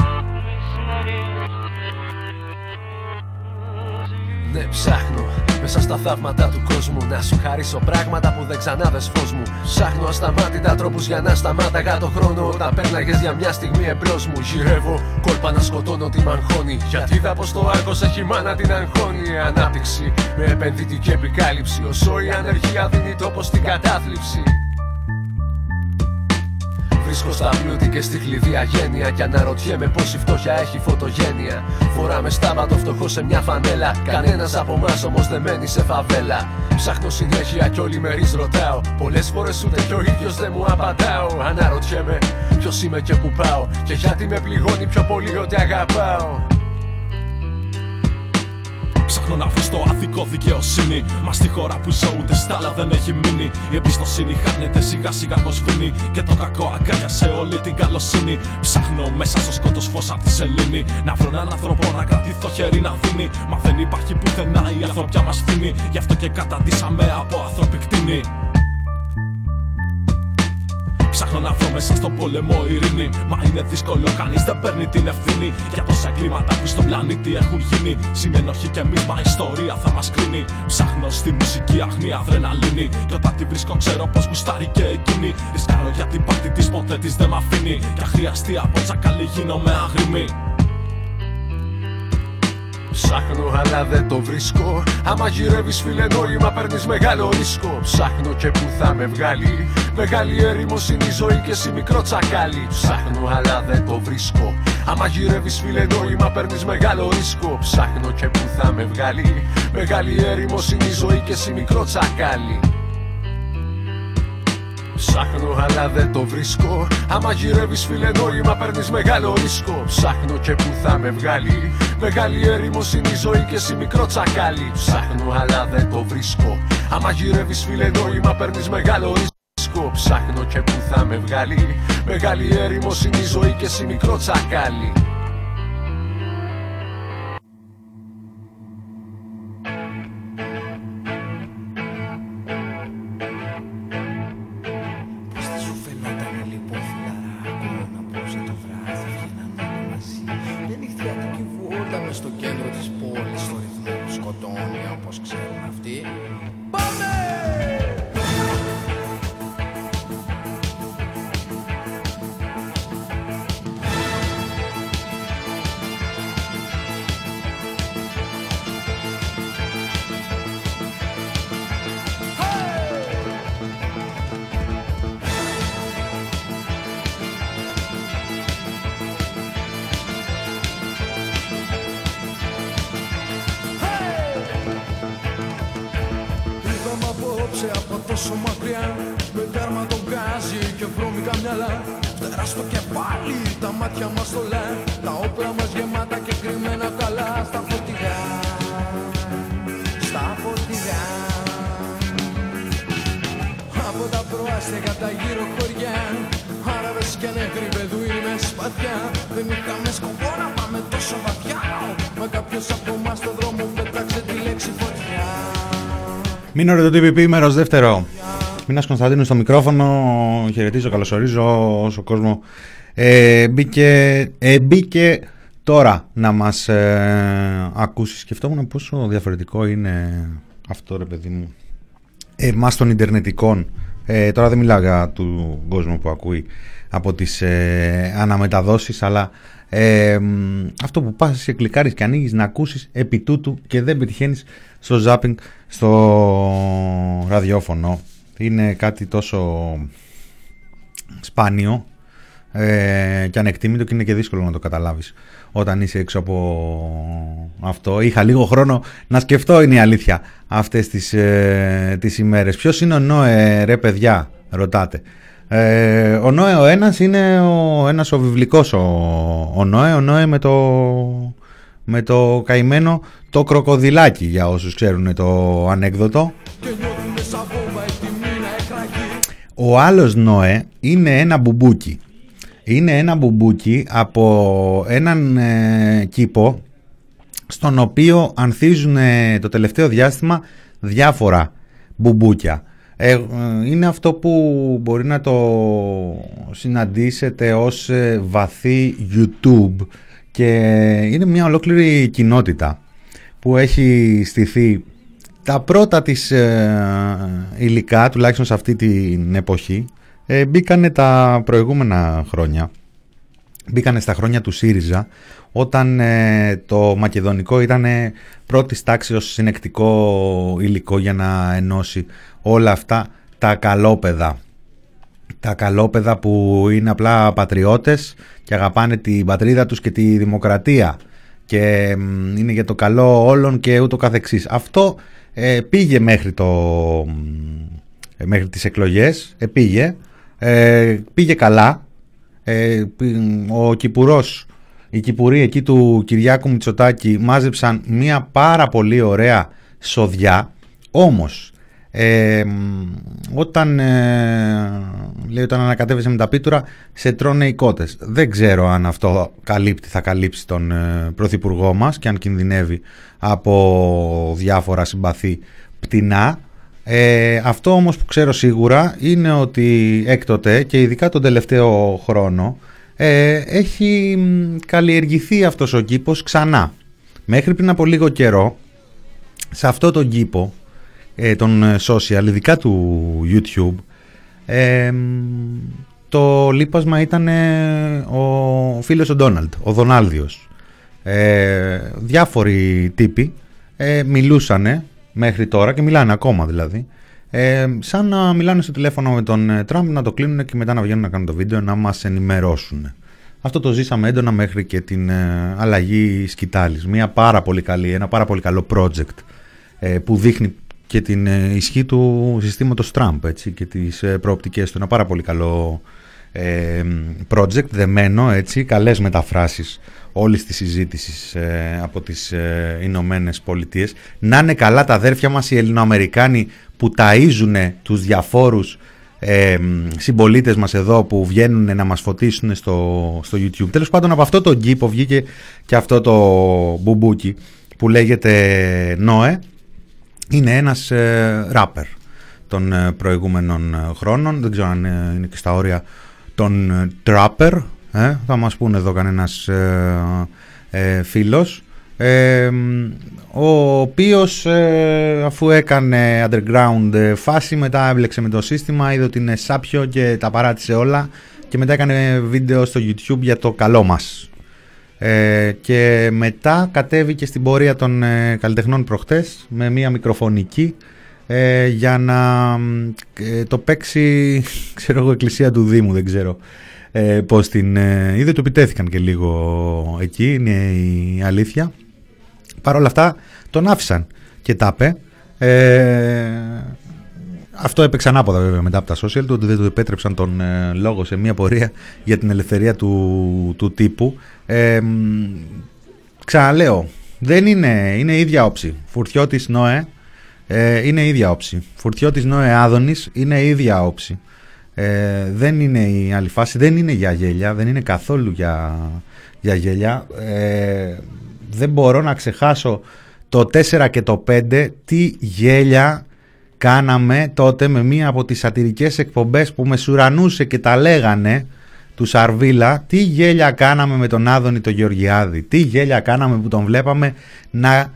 Ναι ψάχνω. Μέσα στα θαύματα του κόσμου Να σου χαρίσω πράγματα που δεν ξανάδες φως μου. Ψάχνω ασταμάτητα τρόπους για να σταμάταγα το χρόνο. Όταν πέρναγες για μια στιγμή εμπρός μου Γυρεύω. Κόλπα να σκοτώνω τη μαγχώνη. Γιατί είδα πως το άρκος έχει μάνα την αγχώνη. Ανάπτυξη με επενδυτική επικάλυψη. Όσο η ανεργία δίνει τόπο στην κατάθλιψη βρίσκω στα πλούτη και στη χλειδί αγένεια Και αναρωτιέμαι πως η φτώχεια έχει φωτογένεια. Φοράμε στάματο φτωχό σε μια φανέλα. Κανένας από εμάς όμως δεν μένει σε φαβέλα. Ψάχνω συνέχεια κι όλοι μερίς ρωτάω. Πολλές φορές ούτε κι ο ίδιος δεν μου απαντάω. Αναρωτιέμαι ποιος είμαι και που πάω Και γιατί με πληγώνει πιο πολύ ότι αγαπάω Ψάχνω να βρεις το αδικό δικαιοσύνη. Μα στη χώρα που ζω ούτε στάλα δεν έχει μείνει. Η εμπιστοσύνη χάνεται σιγά σιγά κοσβήνει. Και το κακό σε όλη την καλοσύνη. Ψάχνω μέσα στο σκότος φως από τη σελήνη. Να βρω έναν άνθρωπο να κρατηθώ χέρι να δίνει. Μα δεν υπάρχει πουθενά η ανθρωπιά μας φθηνή. Γι' αυτό και καταντήσαμε από άνθρωποι κτίνη. Ψάχνω να βρω μέσα στον πόλεμο ειρήνη. Μα είναι δύσκολο, κανείς δεν παίρνει την ευθύνη. Για τόσα εγκλήματα που στον πλανήτη έχουν γίνει. Συνενοχή και εμεί, μα ιστορία θα μας κρίνει. Ψάχνω στη μουσική αχνή αδρεναλίνη. Και όταν τη βρίσκω, ξέρω πως γουστάρει και εκείνη. Ρισκάρω για την πάρτη της, ποτέ της δεν μ' αφήνει. Και αχρίαστη από τσακαλή γίνομαι αγριμή. Ψάχνω αλλά δεν το βρίσκω. Άμα γυρεύεις φίλε νόημα παίρνεις μεγάλο ρίσκο. Ψάχνω και που θα με βγάλει. Μεγάλη έρημος είναι η ζωή και εσύ μικρό τσακάλι. Ψάχνω αλλά δεν το βρίσκω. Άμα γυρεύεις φίλε νόημα παίρνεις μεγάλο ρίσκο. Ψάχνω και που θα με βγάλει. Μεγάλη έρημος είναι η ζωή και εσύ μικρό τσακάλι Ψάχνω αλλά δεν το βρίσκω. Άμα γυρεύεις φίλε νόημα παίρνεις μεγάλο ρίσκο. Ψάχνω και που θα με βγάλει. Μεγάλη έρημος είναι η ζωή και εσύ μικρό τσακάλι. Ψάχνω αλλά δεν το βρίσκω. Άμα γυρεύεις φίλε νόημα παίρνεις μεγάλο ρίσκο. Ψάχνω και που θα με βγάλει. Μεγάλη έρημος είναι η ζωή και εσύ μικρό τσακάλι τόσο μακριά. Με τέρμα τον γκάζι και βρώμικα μυαλά. Φτερά στο κεφάλι, τα μάτια μας θολά Τα όπλα μας γεμάτα και κρυμμένα καλά Στα φωτιά, στα φωτιά. Από τα προάστια τα γύρω χωριά. Άραβες και νεκροί μπεδούι με σπαθιά. Δεν είχαμε σκοπό να πάμε τόσο βαθιά. Μα κάποιος από εμάς στον δρόμο Μείνω ρε το TPP, μέρος δεύτερο. Μίνας Κωνσταντίνου στο μικρόφωνο, χαιρετίζω, καλωσορίζω όσο κόσμο ε, μπήκε, ε, μπήκε τώρα να μας ε, ακούσει. Σκεφτόμουν πόσο διαφορετικό είναι αυτό ρε παιδί μου. Εμάς των Ιντερνετικών, ε, τώρα δεν μιλάω για του κόσμου που ακούει από τις ε, αναμεταδόσεις, αλλά ε, μ, αυτό που πας και κλικάρεις και ανοίγεις να ακούσεις επί τούτου και δεν πετυχαίνεις στο zapping στο ραδιόφωνο. Είναι κάτι τόσο σπάνιο ε, και ανεκτήμητο και είναι και δύσκολο να το καταλάβεις όταν είσαι έξω από αυτό. Είχα λίγο χρόνο να σκεφτώ είναι η αλήθεια αυτές τις, ε, τις ημέρες. Ποιος είναι ο Νόε ρε παιδιά ρωτάτε. Ε, ο Νόε ο ένας είναι ο ένας ο βιβλικός ο, ο Νόε, ο Νόε με το, με το καημένο το κροκοδιλάκι για όσους ξέρουν το ανέκδοτο. Και νιώθουμε σαν βόμβα έτοιμη να εκραγεί Ο άλλος Νόε είναι ένα μπουμπούκι. Είναι ένα μπουμπούκι από έναν ε, κήπο στον οποίο ανθίζουν ε, το τελευταίο διάστημα διάφορα μπουμπούκια. Ε, ε, είναι αυτό που μπορεί να το συναντήσετε ως ε, βαθύ YouTube και είναι μια ολόκληρη κοινότητα που έχει στηθεί τα πρώτα της ε, υλικά, τουλάχιστον σε αυτή την εποχή, ε, μπήκανε τα προηγούμενα χρόνια. Μπήκανε στα χρόνια του ΣΥΡΙΖΑ, όταν ε, το μακεδονικό ήταν ε, πρώτης τάξης ως συνεκτικό υλικό για να ενώσει όλα αυτά τα καλόπεδα. Τα καλόπεδα που είναι απλά πατριώτες και αγαπάνε την πατρίδα τους και τη δημοκρατία και μ, είναι για το καλό όλων και ούτω καθεξής. Αυτό ε, πήγε μέχρι, το, ε, μέχρι τις εκλογές, ε, πήγε, ε, πήγε καλά. Ε, πι- ο Κυπουρός, οι Κυπουροί εκεί του Κυριάκου Μητσοτάκη μάζεψαν μια πάρα πολύ ωραία σοδιά, όμως ε, μ, όταν, ε, λέει, όταν ανακατεύεσαι με τα πίτουρα σε τρώνε οι κότες. Δεν ξέρω αν αυτό καλύπτει, θα καλύψει τον ε, Πρωθυπουργό μας και αν κινδυνεύει από διάφορα συμπαθή πτηνά. Ε, αυτό όμως που ξέρω σίγουρα είναι ότι έκτοτε και ειδικά τον τελευταίο χρόνο ε, έχει μ, καλλιεργηθεί αυτός ο κήπος ξανά. Μέχρι πριν από λίγο καιρό σε αυτό τον κήπο ε, των ε, social, ειδικά του YouTube, ε, μ, το λείπασμα ήταν ε, ο φίλος ο Ντόναλτ, ο Δονάλδιος. Ε, διάφοροι τύποι ε, μιλούσανε μέχρι τώρα και μιλάνε ακόμα δηλαδή ε, σαν να μιλάνε στο τηλέφωνο με τον ε, Τραμπ να το κλείνουν και μετά να βγαίνουν να κάνουν το βίντεο να μας ενημερώσουν. Αυτό το ζήσαμε έντονα μέχρι και την ε, αλλαγή σκητάλης. Μια πάρα πολύ καλή, ένα πάρα πολύ καλό project ε, που δείχνει και την ε, ισχύ του συστήματος Τραμπ έτσι, και τις ε, προοπτικές του. Ένα πάρα πολύ καλό ε, project, δεμένο, έτσι, καλές μεταφράσεις όλης της συζήτησης από τις ε, Ηνωμένες Πολιτείες. Να είναι καλά τα αδέρφια μας οι Ελληνοαμερικάνοι που ταΐζουν τους διαφόρους ε, συμπολίτες μας εδώ που βγαίνουν να μας φωτίσουν στο, στο YouTube. Τέλος πάντων από αυτό το κήπο βγήκε και αυτό το μπουμπούκι που λέγεται Νόε είναι ένας ε, ράπερ των ε, προηγούμενων ε, χρόνων. Δεν ξέρω αν είναι και στα όρια των τράπερ. Ε, θα μας πούνε εδώ κανένας ε, φίλος. ο οποίος αφού έκανε underground φάση μετά έβλεξε με το σύστημα είδε ότι είναι σάπιο και τα παράτησε όλα και μετά έκανε βίντεο στο YouTube για το καλό μας ε, και μετά κατέβηκε στην πορεία των ε, καλλιτεχνών προχτές με μια μικροφωνική ε, για να ε, το παίξει, ξέρω εγώ, εκκλησία του Δήμου, δεν ξέρω ε, πώς την είδε, του επιτέθηκαν και λίγο εκεί, είναι η αλήθεια. Παρ' όλα αυτά τον άφησαν και τα αυτό έπαιξε ανάποδα βέβαια μετά από τα social του, ότι δεν του επέτρεψαν τον ε, λόγο σε μια πορεία για την ελευθερία του, του τύπου. Ε, ξαναλέω, δεν είναι, είναι ίδια όψη. Φουρτιώτης Νόε ε, είναι ίδια όψη. Φουρτιώτης Νόε Άδωνης είναι ίδια όψη. Ε, δεν είναι η άλλη φάση, δεν είναι για γέλια, δεν είναι καθόλου για, για γέλια. Ε, δεν μπορώ να ξεχάσω το 4 και το 5 τι γέλια κάναμε τότε με μία από τις σατυρικές εκπομπές που με σουρανούσε και τα λέγανε του Σαρβίλα, τι γέλια κάναμε με τον Άδωνη το Γεωργιάδη, τι γέλια κάναμε που τον βλέπαμε να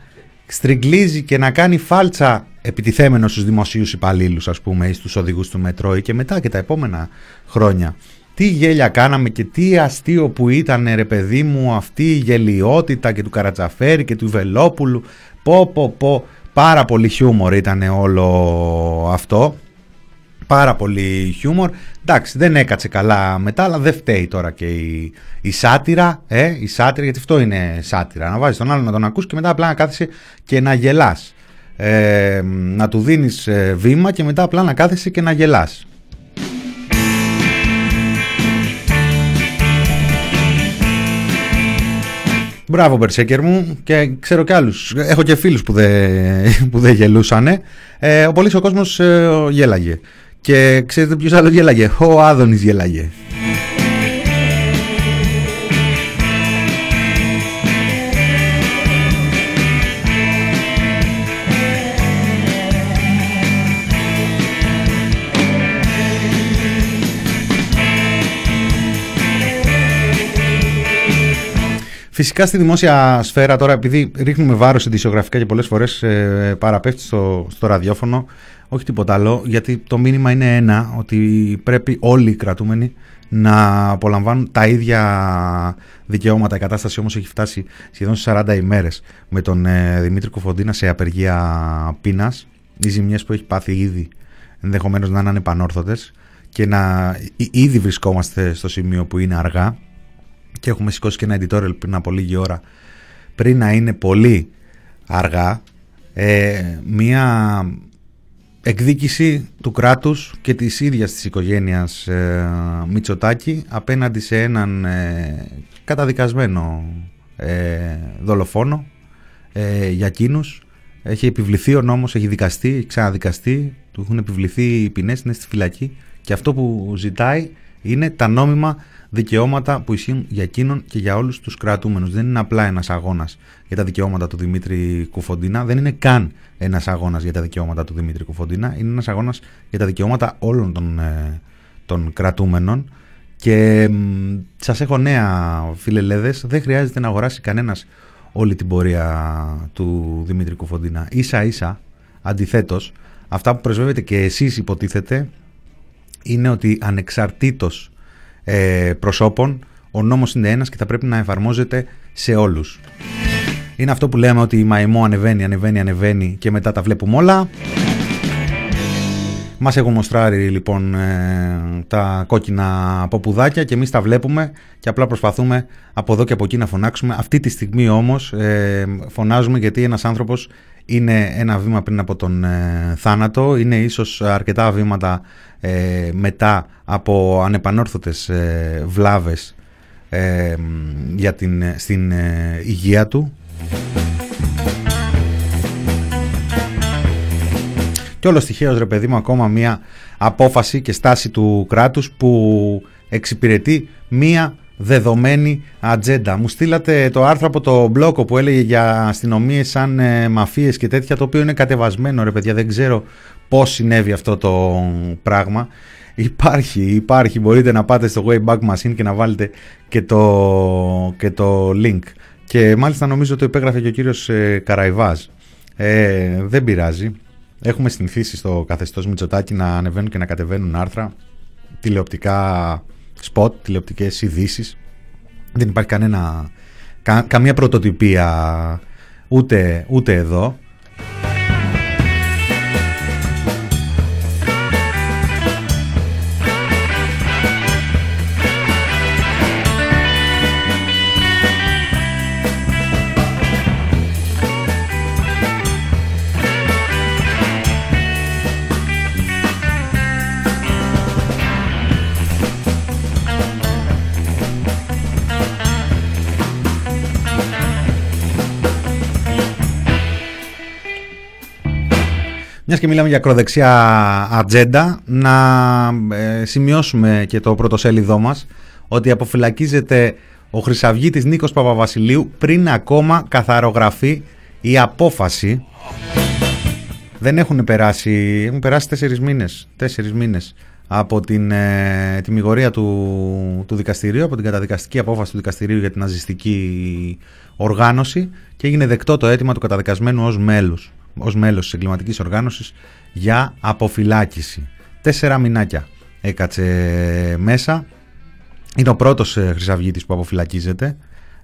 στριγκλίζει και να κάνει φάλτσα επιτιθέμενος στους δημοσίους υπαλλήλους, ας πούμε ή στους οδηγούς του μετρό και μετά και τα επόμενα χρόνια. Τι γέλια κάναμε και τι αστείο που ήταν ρε παιδί μου αυτή η γελιότητα και του Καρατζαφέρη και του Βελόπουλου. Πω πω πω Πάρα πολύ χιούμορ ήταν όλο αυτό. Πάρα πολύ χιούμορ. Εντάξει, δεν έκατσε καλά μετά, αλλά δεν φταίει τώρα και η, η σάτυρα. Ε, η σάτυρα, γιατί αυτό είναι σάτυρα. Να βάζεις τον άλλο να τον ακούς και μετά απλά να κάθεσαι και να γελάς. Ε, να του δίνεις ε, βήμα και μετά απλά να κάθεσαι και να γελάς. Μπράβο, Μπερσέκερ μου, και ξέρω και άλλους. Έχω και φίλους που δεν που δε γελούσανε. Ε, ο πολύς ο κόσμος ε, γέλαγε. Και ξέρετε ποιος άλλος γέλαγε; Ο Άδωνης γέλαγε. Φυσικά στη δημόσια σφαίρα τώρα, επειδή ρίχνουμε βάρος ειδησιογραφικά και πολλές φορές ε, παραπέφτει στο, στο ραδιόφωνο, όχι τίποτα άλλο, γιατί το μήνυμα είναι ένα, ότι πρέπει όλοι οι κρατούμενοι να απολαμβάνουν τα ίδια δικαιώματα. Η κατάσταση όμως έχει φτάσει σχεδόν σε 40 ημέρες με τον ε, Δημήτρη Κουφοντίνα σε απεργία πείνας. Οι ζημιές που έχει πάθει ήδη ενδεχομένως να είναι ανεπανόρθωτε και να ήδη βρισκόμαστε στο σημείο που είναι αργά και έχουμε σηκώσει και ένα editorial πριν από λίγη ώρα πριν να είναι πολύ αργά ε, μια εκδίκηση του κράτους και της ίδιας της οικογένειας ε, Μητσοτάκη απέναντι σε έναν ε, καταδικασμένο ε, δολοφόνο ε, για εκείνους. Έχει επιβληθεί ο νόμος, έχει δικαστεί, έχει ξαναδικαστεί του έχουν επιβληθεί οι ποινές, είναι στη φυλακή. Και αυτό που ζητάει είναι τα νόμιμα δικαιώματα που ισχύουν για εκείνον και για όλους τους κρατούμενους. Δεν είναι απλά ένας αγώνας για τα δικαιώματα του Δημήτρη Κουφοντίνα, δεν είναι καν ένας αγώνας για τα δικαιώματα του Δημήτρη Κουφοντίνα, είναι ένας αγώνας για τα δικαιώματα όλων των, ε, των κρατούμενων. Και σας έχω νέα φιλελέδε, δεν χρειάζεται να αγοράσει κανένας όλη την πορεία του Δημήτρη Κουφοντίνα. σα ίσα, αντιθέτως, αυτά που πρεσβεύετε και εσείς υποτίθεται είναι ότι ανεξαρτήτως ε, προσώπων, ο νόμος είναι ένας και θα πρέπει να εφαρμόζεται σε όλους. Είναι αυτό που λέμε ότι η μαϊμό ανεβαίνει, ανεβαίνει, ανεβαίνει και μετά τα βλέπουμε όλα. Μας έχουν μοστράρει λοιπόν ε, τα κόκκινα ποπουδάκια και εμείς τα βλέπουμε και απλά προσπαθούμε από εδώ και από εκεί να φωνάξουμε. Αυτή τη στιγμή όμως ε, φωνάζουμε γιατί ένας άνθρωπος είναι ένα βήμα πριν από τον ε, θάνατο, είναι ίσως αρκετά βήματα ε, μετά από ανεπανόρθωτες ε, βλάβες για την, στην υγεία του. Και όλος στοιχείο ρε παιδί μου ακόμα μια απόφαση και στάση του κράτους που εξυπηρετεί μία δεδομένη ατζέντα. Μου στείλατε το άρθρο από το μπλόκο που έλεγε για αστυνομίες σαν ε, μαφίες και τέτοια, το οποίο είναι κατεβασμένο ρε παιδιά, δεν ξέρω πώς συνέβη αυτό το πράγμα. Υπάρχει, υπάρχει, μπορείτε να πάτε στο Wayback Machine και να βάλετε και το, και το link. Και μάλιστα νομίζω το υπέγραφε και ο κύριος ε, Καραϊβάζ. Ε, δεν πειράζει. Έχουμε συνηθίσει στο καθεστώς Μητσοτάκη να ανεβαίνουν και να κατεβαίνουν άρθρα, τηλεοπτικά σποτ, τηλεοπτικές ειδήσεις. Δεν υπάρχει κανένα, καμία πρωτοτυπία ούτε, ούτε εδώ. Μιας και μιλάμε για ακροδεξιά ατζέντα, να ε, σημειώσουμε και το πρωτοσέλιδό μας ότι αποφυλακίζεται ο Χρυσαυγίτης Νίκος Παπαβασιλείου πριν ακόμα καθαρογραφεί η απόφαση. Δεν έχουν περάσει, έχουν περάσει τέσσερις μήνες, τέσσερις μήνες από την ε, τιμιγορία του, του δικαστηρίου, από την καταδικαστική απόφαση του δικαστηρίου για την ναζιστική οργάνωση και έγινε δεκτό το αίτημα του καταδικασμένου ως μέλους ως μέλος της εγκληματικής οργάνωσης για αποφυλάκηση. Τέσσερα μηνάκια έκατσε μέσα. Είναι ο πρώτος ε, χρυσαυγίτης που αποφυλακίζεται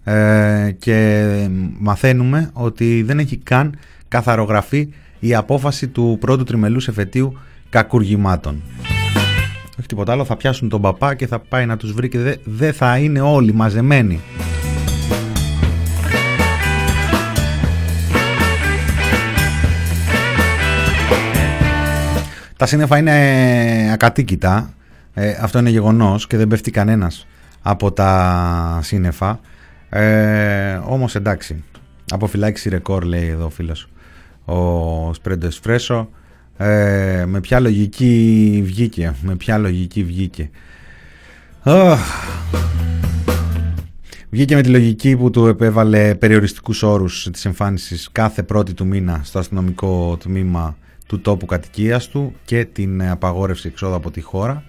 ε, και μαθαίνουμε ότι δεν έχει καν καθαρογραφεί η απόφαση του πρώτου τριμελούς εφετείου κακουργημάτων. Όχι τίποτα άλλο, θα πιάσουν τον παπά και θα πάει να τους βρει και δεν θα είναι όλοι μαζεμένοι. Τα σύννεφα είναι ακατοίκητα. Ε, αυτό είναι γεγονός και δεν πέφτει κανένας από τα σύννεφα. Ε, όμως εντάξει. Αποφυλάξεις ρεκόρ λέει εδώ ο φίλος ο Σπρέντος Φρέσο. Ε, με ποια λογική βγήκε. Με ποια λογική βγήκε. Βγήκε με τη λογική που του επέβαλε περιοριστικούς όρους της εμφάνισης κάθε πρώτη του μήνα στο αστυνομικό τμήμα του τόπου κατοικίας του και την απαγόρευση εξόδου από τη χώρα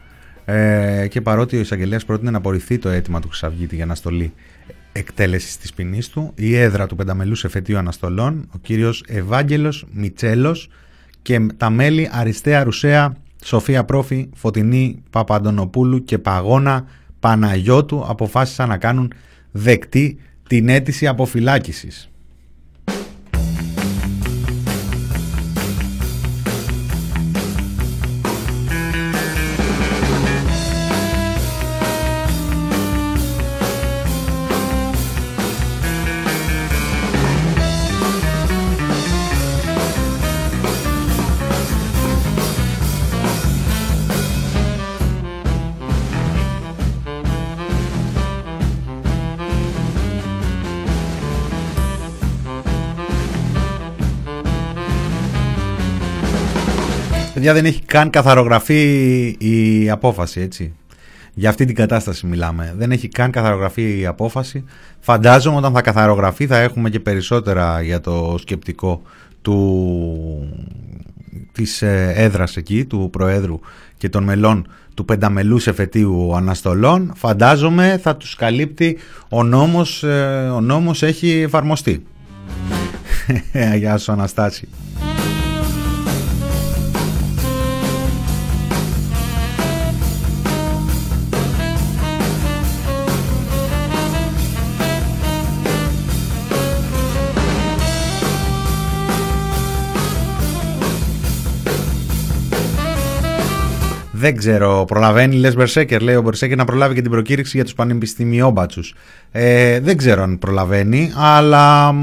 ε, και παρότι ο εισαγγελέας πρότεινε να απορριφθεί το αίτημα του Χρυσαυγίτη για αναστολή εκτέλεσης της ποινής του, η έδρα του πενταμελούς εφετείου αναστολών, ο κύριος Ευάγγελος Μιτσέλος και τα μέλη Αριστέα Ρουσέα, Σοφία Πρόφη, Φωτεινή Παπαντονοπούλου και Παγώνα Παναγιώτου αποφάσισαν να κάνουν δεκτή την αίτηση αποφυλάκησης. Παιδιά δεν έχει καν καθαρογραφεί η απόφαση, έτσι. Για αυτή την κατάσταση μιλάμε. Δεν έχει καν καθαρογραφεί η απόφαση. Φαντάζομαι όταν θα καθαρογραφεί θα έχουμε και περισσότερα για το σκεπτικό του, της ε, έδρας εκεί, του Προέδρου και των μελών του πενταμελούς εφετείου αναστολών. Φαντάζομαι θα τους καλύπτει ο νόμος, ε, ο νόμος έχει εφαρμοστεί. Γεια σου Αναστάση. Δεν ξέρω, προλαβαίνει λες Μπερσέκερ, λέει ο Μπερσέκερ να προλάβει και την προκήρυξη για τους πανεπιστημιόμπατσους. Ε, δεν ξέρω αν προλαβαίνει, αλλά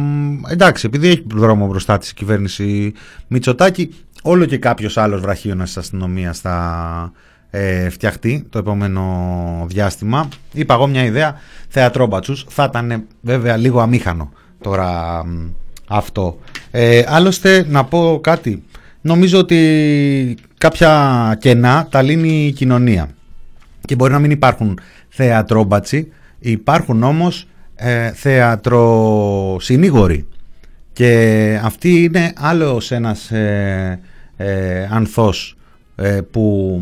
εντάξει, επειδή έχει δρόμο μπροστά της η κυβέρνηση Μητσοτάκη, όλο και κάποιος άλλος βραχίωνας της αστυνομίας θα ε, φτιαχτεί το επόμενο διάστημα. Είπα εγώ μια ιδέα, θεατρόμπατσους, θα ήταν βέβαια λίγο αμήχανο τώρα αυτό. Ε, άλλωστε να πω κάτι, νομίζω ότι κάποια κενά τα λύνει η κοινωνία. Και μπορεί να μην υπάρχουν θεατρόμπατσι, υπάρχουν όμως ε, θεατροσυνήγοροι. Και αυτή είναι άλλος ένας ε, ε, ανθός ε, που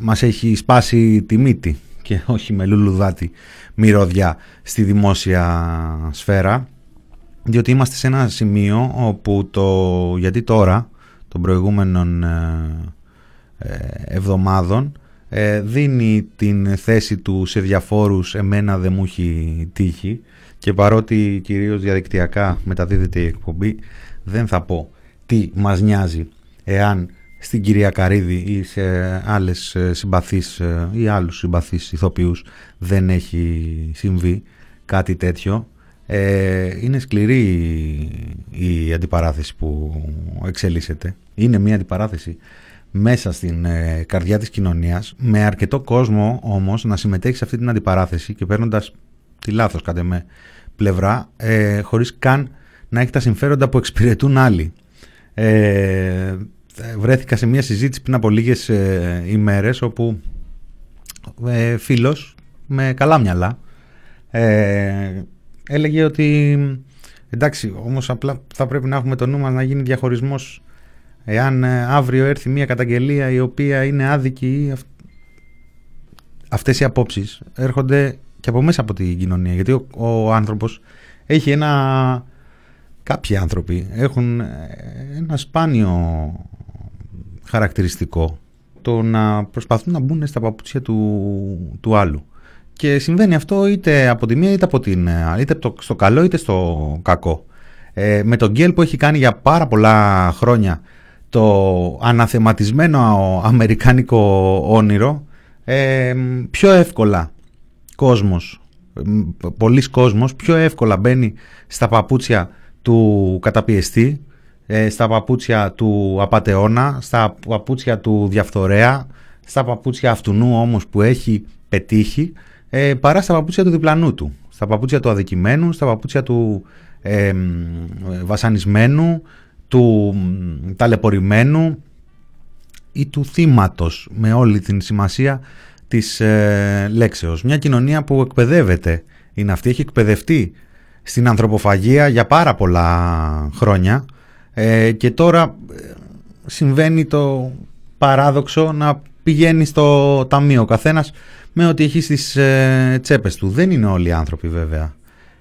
μας έχει σπάσει τη μύτη και όχι με λουλουδάτη μυρωδιά στη δημόσια σφαίρα διότι είμαστε σε ένα σημείο όπου το γιατί τώρα των προηγούμενων ε, ε, εβδομάδων ε, δίνει την θέση του σε διαφόρους εμένα δεν μου έχει τύχει και παρότι κυρίως διαδικτυακά μεταδίδεται η εκπομπή δεν θα πω τι μας νοιάζει εάν στην κυρία Καρίδη ή σε άλλες συμπαθείς ή άλλους συμπαθείς ηθοποιούς δεν έχει συμβεί κάτι τέτοιο ε, είναι σκληρή η αντιπαράθεση που εξελίσσεται. Είναι μια αντιπαράθεση μέσα στην ε, καρδιά της κοινωνίας με αρκετό κόσμο όμως να συμμετέχει σε αυτή την αντιπαράθεση και παίρνοντας τη λάθος κατά με πλευρά ε, χωρίς καν να έχει τα συμφέροντα που εξυπηρετούν άλλοι. Ε, βρέθηκα σε μια συζήτηση πριν από λίγες ε, ημέρες όπου ε, φίλος με καλά μυαλά ε, έλεγε ότι εντάξει όμως απλά θα πρέπει να έχουμε το νου μας να γίνει διαχωρισμός. Εάν ε, αύριο έρθει μια καταγγελία η οποία είναι άδικη αυτές οι απόψεις έρχονται και από μέσα από την κοινωνία γιατί ο, ο άνθρωπος έχει ένα κάποιοι άνθρωποι έχουν ε, ένα σπάνιο χαρακτηριστικό το να προσπαθούν να μπουν στα παπούτσια του, του άλλου και συμβαίνει αυτό είτε από τη μία είτε από την είτε στο καλό είτε στο κακό. Ε, με τον Γκέλ που έχει κάνει για πάρα πολλά χρόνια το αναθεματισμένο αμερικάνικο όνειρο ε, πιο εύκολα κόσμος, πολλοί κόσμος πιο εύκολα μπαίνει στα παπούτσια του καταπιεστή, ε, στα παπούτσια του απατεώνα, στα παπούτσια του διαφθορέα, στα παπούτσια αυτού όμως που έχει πετύχει ε, παρά στα παπούτσια του διπλανού του. Στα παπούτσια του αδικημένου, στα παπούτσια του ε, βασανισμένου, του ταλαιπωρημένου ή του θύματος με όλη την σημασία της ε, λέξεως. Μια κοινωνία που εκπαιδεύεται είναι αυτή, έχει εκπαιδευτεί στην ανθρωποφαγία για πάρα πολλά χρόνια ε, και τώρα ε, συμβαίνει το παράδοξο να πηγαίνει στο ταμείο ο καθένας με ό,τι έχει στις ε, τσέπες του. Δεν είναι όλοι οι άνθρωποι βέβαια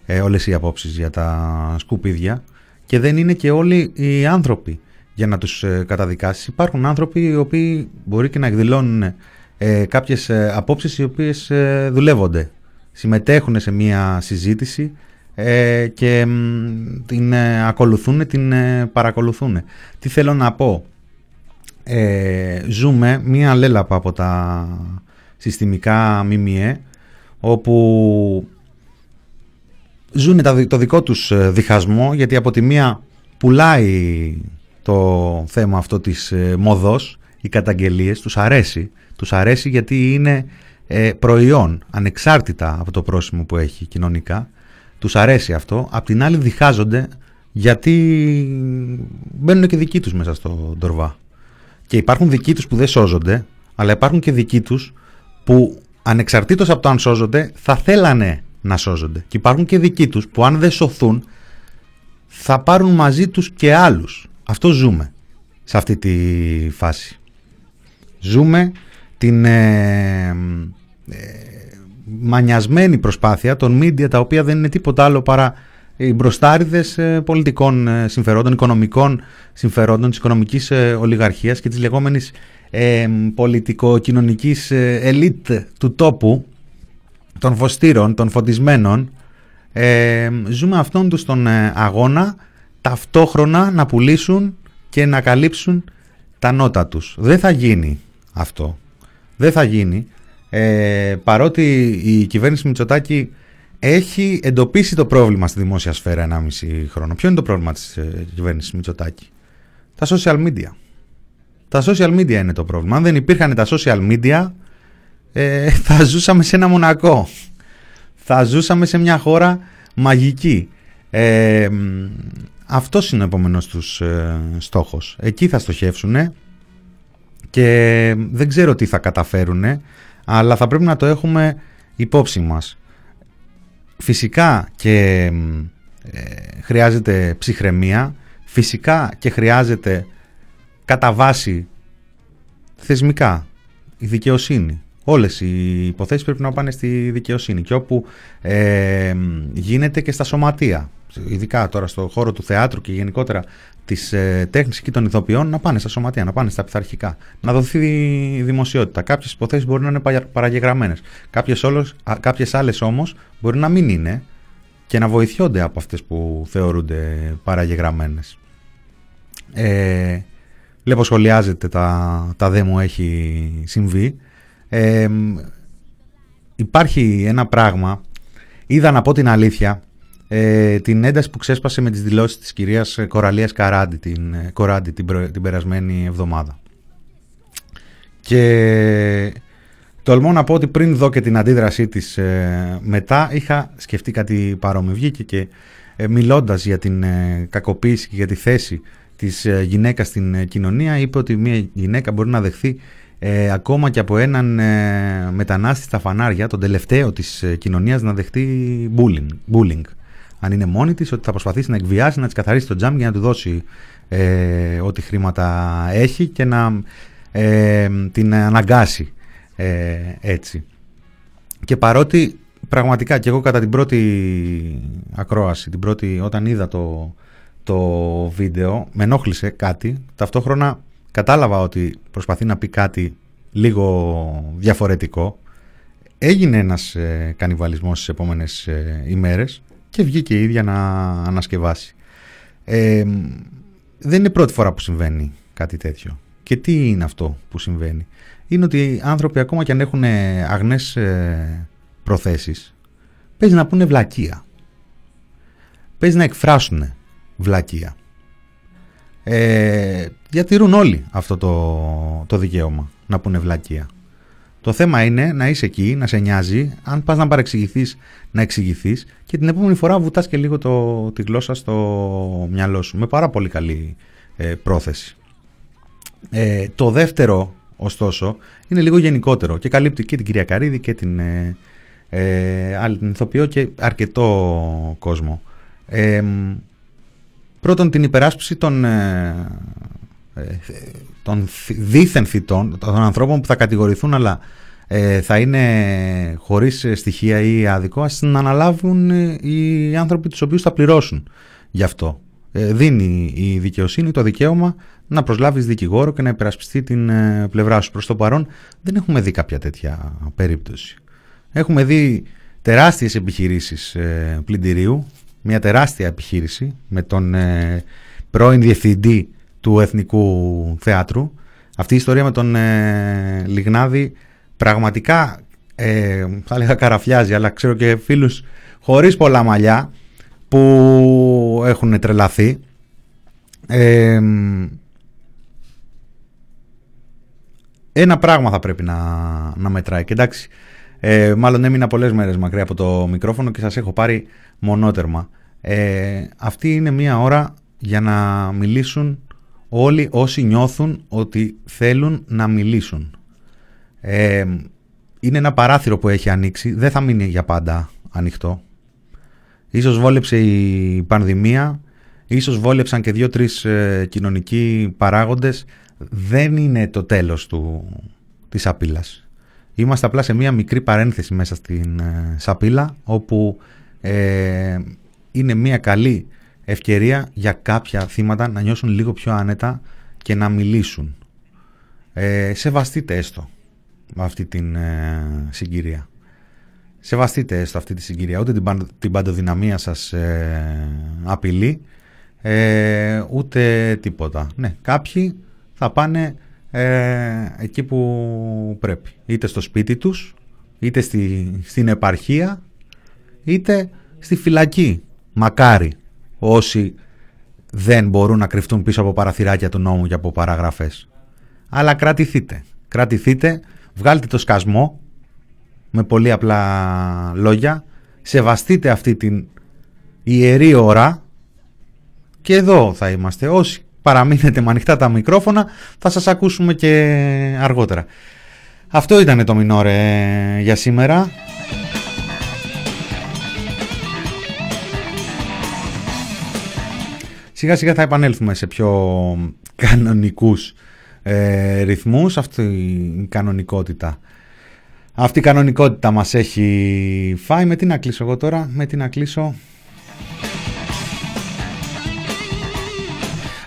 ε, όλες οι απόψεις για τα σκουπίδια και δεν είναι και όλοι οι άνθρωποι για να τους ε, καταδικάσεις. Υπάρχουν άνθρωποι οι οποίοι μπορεί και να εκδηλώνουν ε, κάποιες ε, απόψεις οι οποίες ε, δουλεύονται. Συμμετέχουν σε μία συζήτηση και την ακολουθούν, την παρακολουθούν. Τι θέλω να πω. ζούμε μία λέλαπα από τα συστημικά ΜΜΕ όπου ζουν το δικό τους ε, διχασμό γιατί από τη μία πουλάει το θέμα αυτό της ε, μοδός, οι καταγγελίες, τους αρέσει. Τους αρέσει γιατί είναι ε, προϊόν ανεξάρτητα από το πρόσημο που έχει κοινωνικά. Τους αρέσει αυτό. Απ' την άλλη διχάζονται γιατί μπαίνουν και δικοί τους μέσα στο ντορβά. Και υπάρχουν δικοί τους που δεν σώζονται, αλλά υπάρχουν και δικοί τους που ανεξαρτήτως από το αν σώζονται θα θέλανε να σώζονται. Και υπάρχουν και δικοί τους που αν δεν σωθούν θα πάρουν μαζί τους και άλλους. Αυτό ζούμε σε αυτή τη φάση. Ζούμε την ε, ε, μανιασμένη προσπάθεια των μίντια τα οποία δεν είναι τίποτα άλλο παρά οι μπροστάριδες ε, πολιτικών ε, συμφερόντων, οικονομικών συμφερόντων, της οικονομικής ολιγαρχίας και της λεγόμενης ε, πολιτικο-κοινωνικής ε, ελίτ του τόπου, των φωστήρων, των φωτισμένων, ε, ζούμε αυτόν τους τον ε, αγώνα ταυτόχρονα να πουλήσουν και να καλύψουν τα νότα τους. Δεν θα γίνει αυτό. Δεν θα γίνει. Ε, παρότι η κυβέρνηση Μητσοτάκη έχει εντοπίσει το πρόβλημα στη δημόσια σφαίρα 1,5 χρόνο. Ποιο είναι το πρόβλημα της ε, κυβέρνησης Μητσοτάκη; Τα social media. Τα social media είναι το πρόβλημα. Αν δεν υπήρχαν τα social media ε, θα ζούσαμε σε ένα μονακό. Θα ζούσαμε σε μια χώρα μαγική. Ε, αυτός είναι ο επόμενος τους ε, στόχος. Εκεί θα στοχεύσουν και δεν ξέρω τι θα καταφέρουν, αλλά θα πρέπει να το έχουμε υπόψη μας. Φυσικά και ε, χρειάζεται ψυχραιμία, φυσικά και χρειάζεται κατά βάση θεσμικά η δικαιοσύνη. Όλες οι υποθέσεις πρέπει να πάνε στη δικαιοσύνη και όπου ε, γίνεται και στα σωματεία, ειδικά τώρα στο χώρο του θεάτρου και γενικότερα της ε, τέχνης και των ηθοποιών, να πάνε στα σωματεία, να πάνε στα πειθαρχικά, να δοθεί δημοσιότητα. Κάποιες υποθέσεις μπορεί να είναι παραγεγραμμένες, κάποιες, όλες, κάποιες άλλες όμως μπορεί να μην είναι και να βοηθιόνται από αυτές που θεωρούνται παραγεγραμμένες. Ε, βλέπω σχολιάζεται τα, τα δε μου έχει συμβεί υπάρχει ένα πράγμα, είδα να πω την αλήθεια, ε, την ένταση που ξέσπασε με τις δηλώσεις της κυρίας Κοραλίας Καράντη την, ε, Κοράντη, την, την περασμένη εβδομάδα. Και τολμώ να πω ότι πριν δω και την αντίδρασή της ε, μετά είχα σκεφτεί κάτι παρόμοιο. Βγήκε και ε, μιλώντας για την ε, κακοποίηση και για τη θέση της γυναίκας στην κοινωνία είπε ότι μια γυναίκα μπορεί να δεχθεί ε, ακόμα και από έναν ε, μετανάστη στα φανάρια, τον τελευταίο της ε, κοινωνίας να δεχτεί bullying, bullying. Αν είναι μόνη της, ότι θα προσπαθήσει να εκβιάσει, να της καθαρίσει το τζάμ για να του δώσει ε, ό,τι χρήματα έχει και να ε, την αναγκάσει έτσι. Και παρότι πραγματικά και εγώ κατά την πρώτη ακρόαση, την πρώτη, όταν είδα το, το βίντεο, με ενόχλησε κάτι, ταυτόχρονα κατάλαβα ότι προσπαθεί να πει κάτι λίγο διαφορετικό. Έγινε ένας ε, κανιβαλισμός στις επόμενες ε, ημέρες και βγήκε η ίδια να ανασκευάσει. Ε, δεν είναι πρώτη φορά που συμβαίνει κάτι τέτοιο. Και τι είναι αυτό που συμβαίνει; Είναι ότι οι άνθρωποι ακόμα και αν έχουν αγνές ε, προθέσεις παίζει να πούνε βλακεία. Παίζει να εκφράσουν βλακεία ε, διατηρούν όλοι αυτό το, το δικαίωμα να πούνε βλακεία. Το θέμα είναι να είσαι εκεί, να σε νοιάζει, αν πας να παρεξηγηθείς, να εξηγηθείς και την επόμενη φορά βουτάς και λίγο το, τη γλώσσα στο μυαλό σου με πάρα πολύ καλή ε, πρόθεση. Ε, το δεύτερο, ωστόσο, είναι λίγο γενικότερο και καλύπτει και την κυρία Καρίδη και την ε, ε άλλη την ηθοποιό και αρκετό κόσμο. Ε, Πρώτον την υπεράσπιση των, ε, ε, των δίθεν θητών, των ανθρώπων που θα κατηγορηθούν αλλά ε, θα είναι χωρίς στοιχεία ή άδικο, ας να αναλάβουν οι άνθρωποι τους οποίους θα πληρώσουν γι' αυτό. δίνει η δικαιοσύνη το δικαίωμα να προσλάβεις δικηγόρο και να υπερασπιστεί την πλευρά σου. Προς το παρόν δεν έχουμε δει κάποια τέτοια περίπτωση. Έχουμε δει τεράστιες επιχειρήσεις πλυντηρίου μια τεράστια επιχείρηση με τον ε, πρώην διευθυντή του Εθνικού Θεάτρου. Αυτή η ιστορία με τον ε, Λιγνάδη πραγματικά ε, θα έλεγα καραφιάζει, αλλά ξέρω και φίλους χωρίς πολλά μαλλιά που έχουν τρελαθεί. Ε, ένα πράγμα θα πρέπει να, να μετράει. Και εντάξει, ε, μάλλον έμεινα πολλές μέρες μακριά από το μικρόφωνο και σας έχω πάρει μονότερμα. Ε, αυτή είναι μία ώρα για να μιλήσουν όλοι όσοι νιώθουν ότι θέλουν να μιλήσουν. Ε, είναι ένα παράθυρο που έχει ανοίξει, δεν θα μείνει για πάντα ανοιχτό. Ίσως βόλεψε η πανδημία, ίσως βόλεψαν και δύο-τρεις ε, κοινωνικοί παράγοντες. Δεν είναι το τέλος του, της απειλάς. Είμαστε απλά σε μία μικρή παρένθεση μέσα στην ε, σαπίλα, όπου ε, είναι μια καλή ευκαιρία για κάποια θύματα να νιώσουν λίγο πιο άνετα και να μιλήσουν. Ε, σεβαστείτε έστω αυτή την ε, συγκυρία. Σεβαστείτε έστω αυτή τη συγκυρία. Ούτε την, την παντοδυναμία σας ε, απειλεί, ε, ούτε τίποτα. Ναι, κάποιοι θα πάνε ε, εκεί που πρέπει. Είτε στο σπίτι τους, είτε στη, στην επαρχία, είτε στη φυλακή. Μακάρι όσοι δεν μπορούν να κρυφτούν πίσω από παραθυράκια του νόμου και από παραγραφές. Αλλά κρατηθείτε. Κρατηθείτε, βγάλτε το σκασμό με πολύ απλά λόγια, σεβαστείτε αυτή την ιερή ώρα και εδώ θα είμαστε. Όσοι παραμείνετε με ανοιχτά τα μικρόφωνα θα σας ακούσουμε και αργότερα. Αυτό ήταν το μινόρε για σήμερα. Σιγά σιγά θα επανέλθουμε σε πιο κανονικούς ε, ρυθμούς. Αυτή η κανονικότητα. Αυτή η κανονικότητα μας έχει φάει. Με τι να κλείσω εγώ τώρα. Με τι να κλείσω;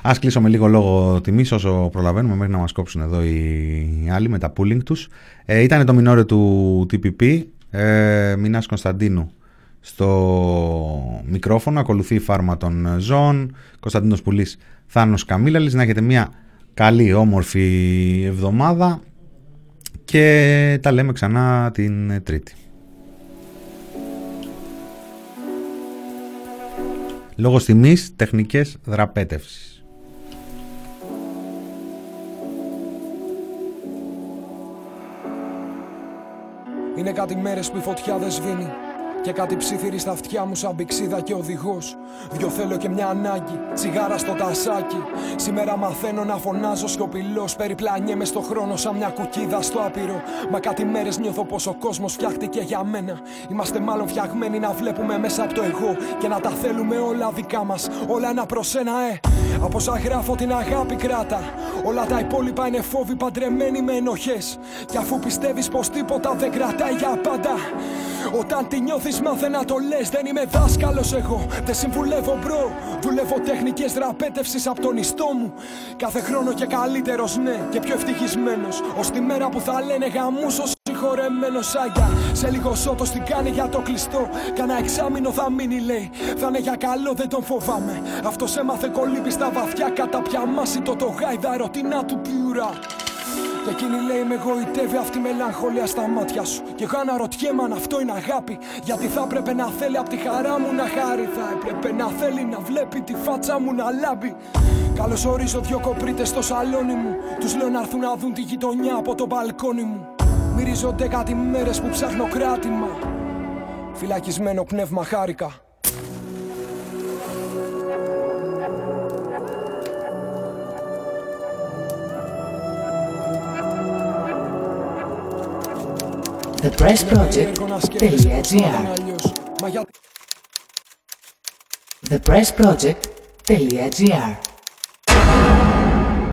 Ας κλείσω με λίγο λόγο τιμής όσο προλαβαίνουμε μέχρι να μας κόψουν εδώ οι άλλοι με τα pooling τους. Ε, ήταν το μινόριο του TPP, ε, Μινάς Κωνσταντίνου στο μικρόφωνο, ακολουθεί η φάρμα των ζώων, Κωνσταντίνος Πουλής, Θάνος Καμίλαλης, να έχετε μια καλή όμορφη εβδομάδα και τα λέμε ξανά την Τρίτη. Λόγω τιμής τεχνικές δραπέτευσης. Είναι κάτι μέρες που η φωτιά δεν σβήνει και κάτι ψήθυρη στα αυτιά μου σαν πηξίδα και οδηγός. Δυο θέλω και μια ανάγκη, τσιγάρα στο τασάκι. Σήμερα μαθαίνω να φωνάζω σιωπηλός. Περιπλανιέμαι στο χρόνο σαν μια κουκίδα στο άπειρο. Μα κάτι μέρες νιώθω πως ο κόσμος φτιάχτηκε για μένα. Είμαστε μάλλον φτιαγμένοι να βλέπουμε μέσα από το εγώ και να τα θέλουμε όλα δικά μας. Όλα ένα προς ένα, ε. Από όσα γράφω την αγάπη κράτα. Όλα τα υπόλοιπα είναι φόβοι παντρεμένοι με ενοχές. Και αφού πιστεύεις πως τίποτα δεν κρατάει για πάντα. Όταν τη νιώθεις, μάθε να το λες. Δεν είμαι δάσκαλος εγώ. Δεν συμβουλεύω μπρο. Δουλεύω τεχνικές δραπέτευσης από τον ιστό μου. Κάθε χρόνο και καλύτερος, ναι, και πιο ευτυχισμένος. Ω τη μέρα που θα λένε γαμούσος συγχωρεμένο άγια. Σε λίγο σώτο την κάνει για το κλειστό. Κάνα εξάμεινο θα μείνει, λέει. Θα είναι για καλό, δεν τον φοβάμαι. Αυτός έμαθε κολύμπη στα βαθιά κατά πια μάση το το γάιδαρο, την του πιουρά. Και εκείνη λέει με γοητεύει αυτή η μελαγχολία στα μάτια σου Και εγώ αναρωτιέμαι αν αυτό είναι αγάπη Γιατί θα έπρεπε να θέλει από τη χαρά μου να χάρει Θα έπρεπε να θέλει να βλέπει τη φάτσα μου να λάμπει Καλώς ορίζω δυο κοπρίτες στο σαλόνι μου Τους λέω να έρθουν να δουν τη γειτονιά από το μπαλκόνι μου Μυρίζονται κάτι μέρες που ψάχνω κράτημα. Φυλακισμένο πνεύμα χάρηκα. Thepressproject.gr thepressproject.gr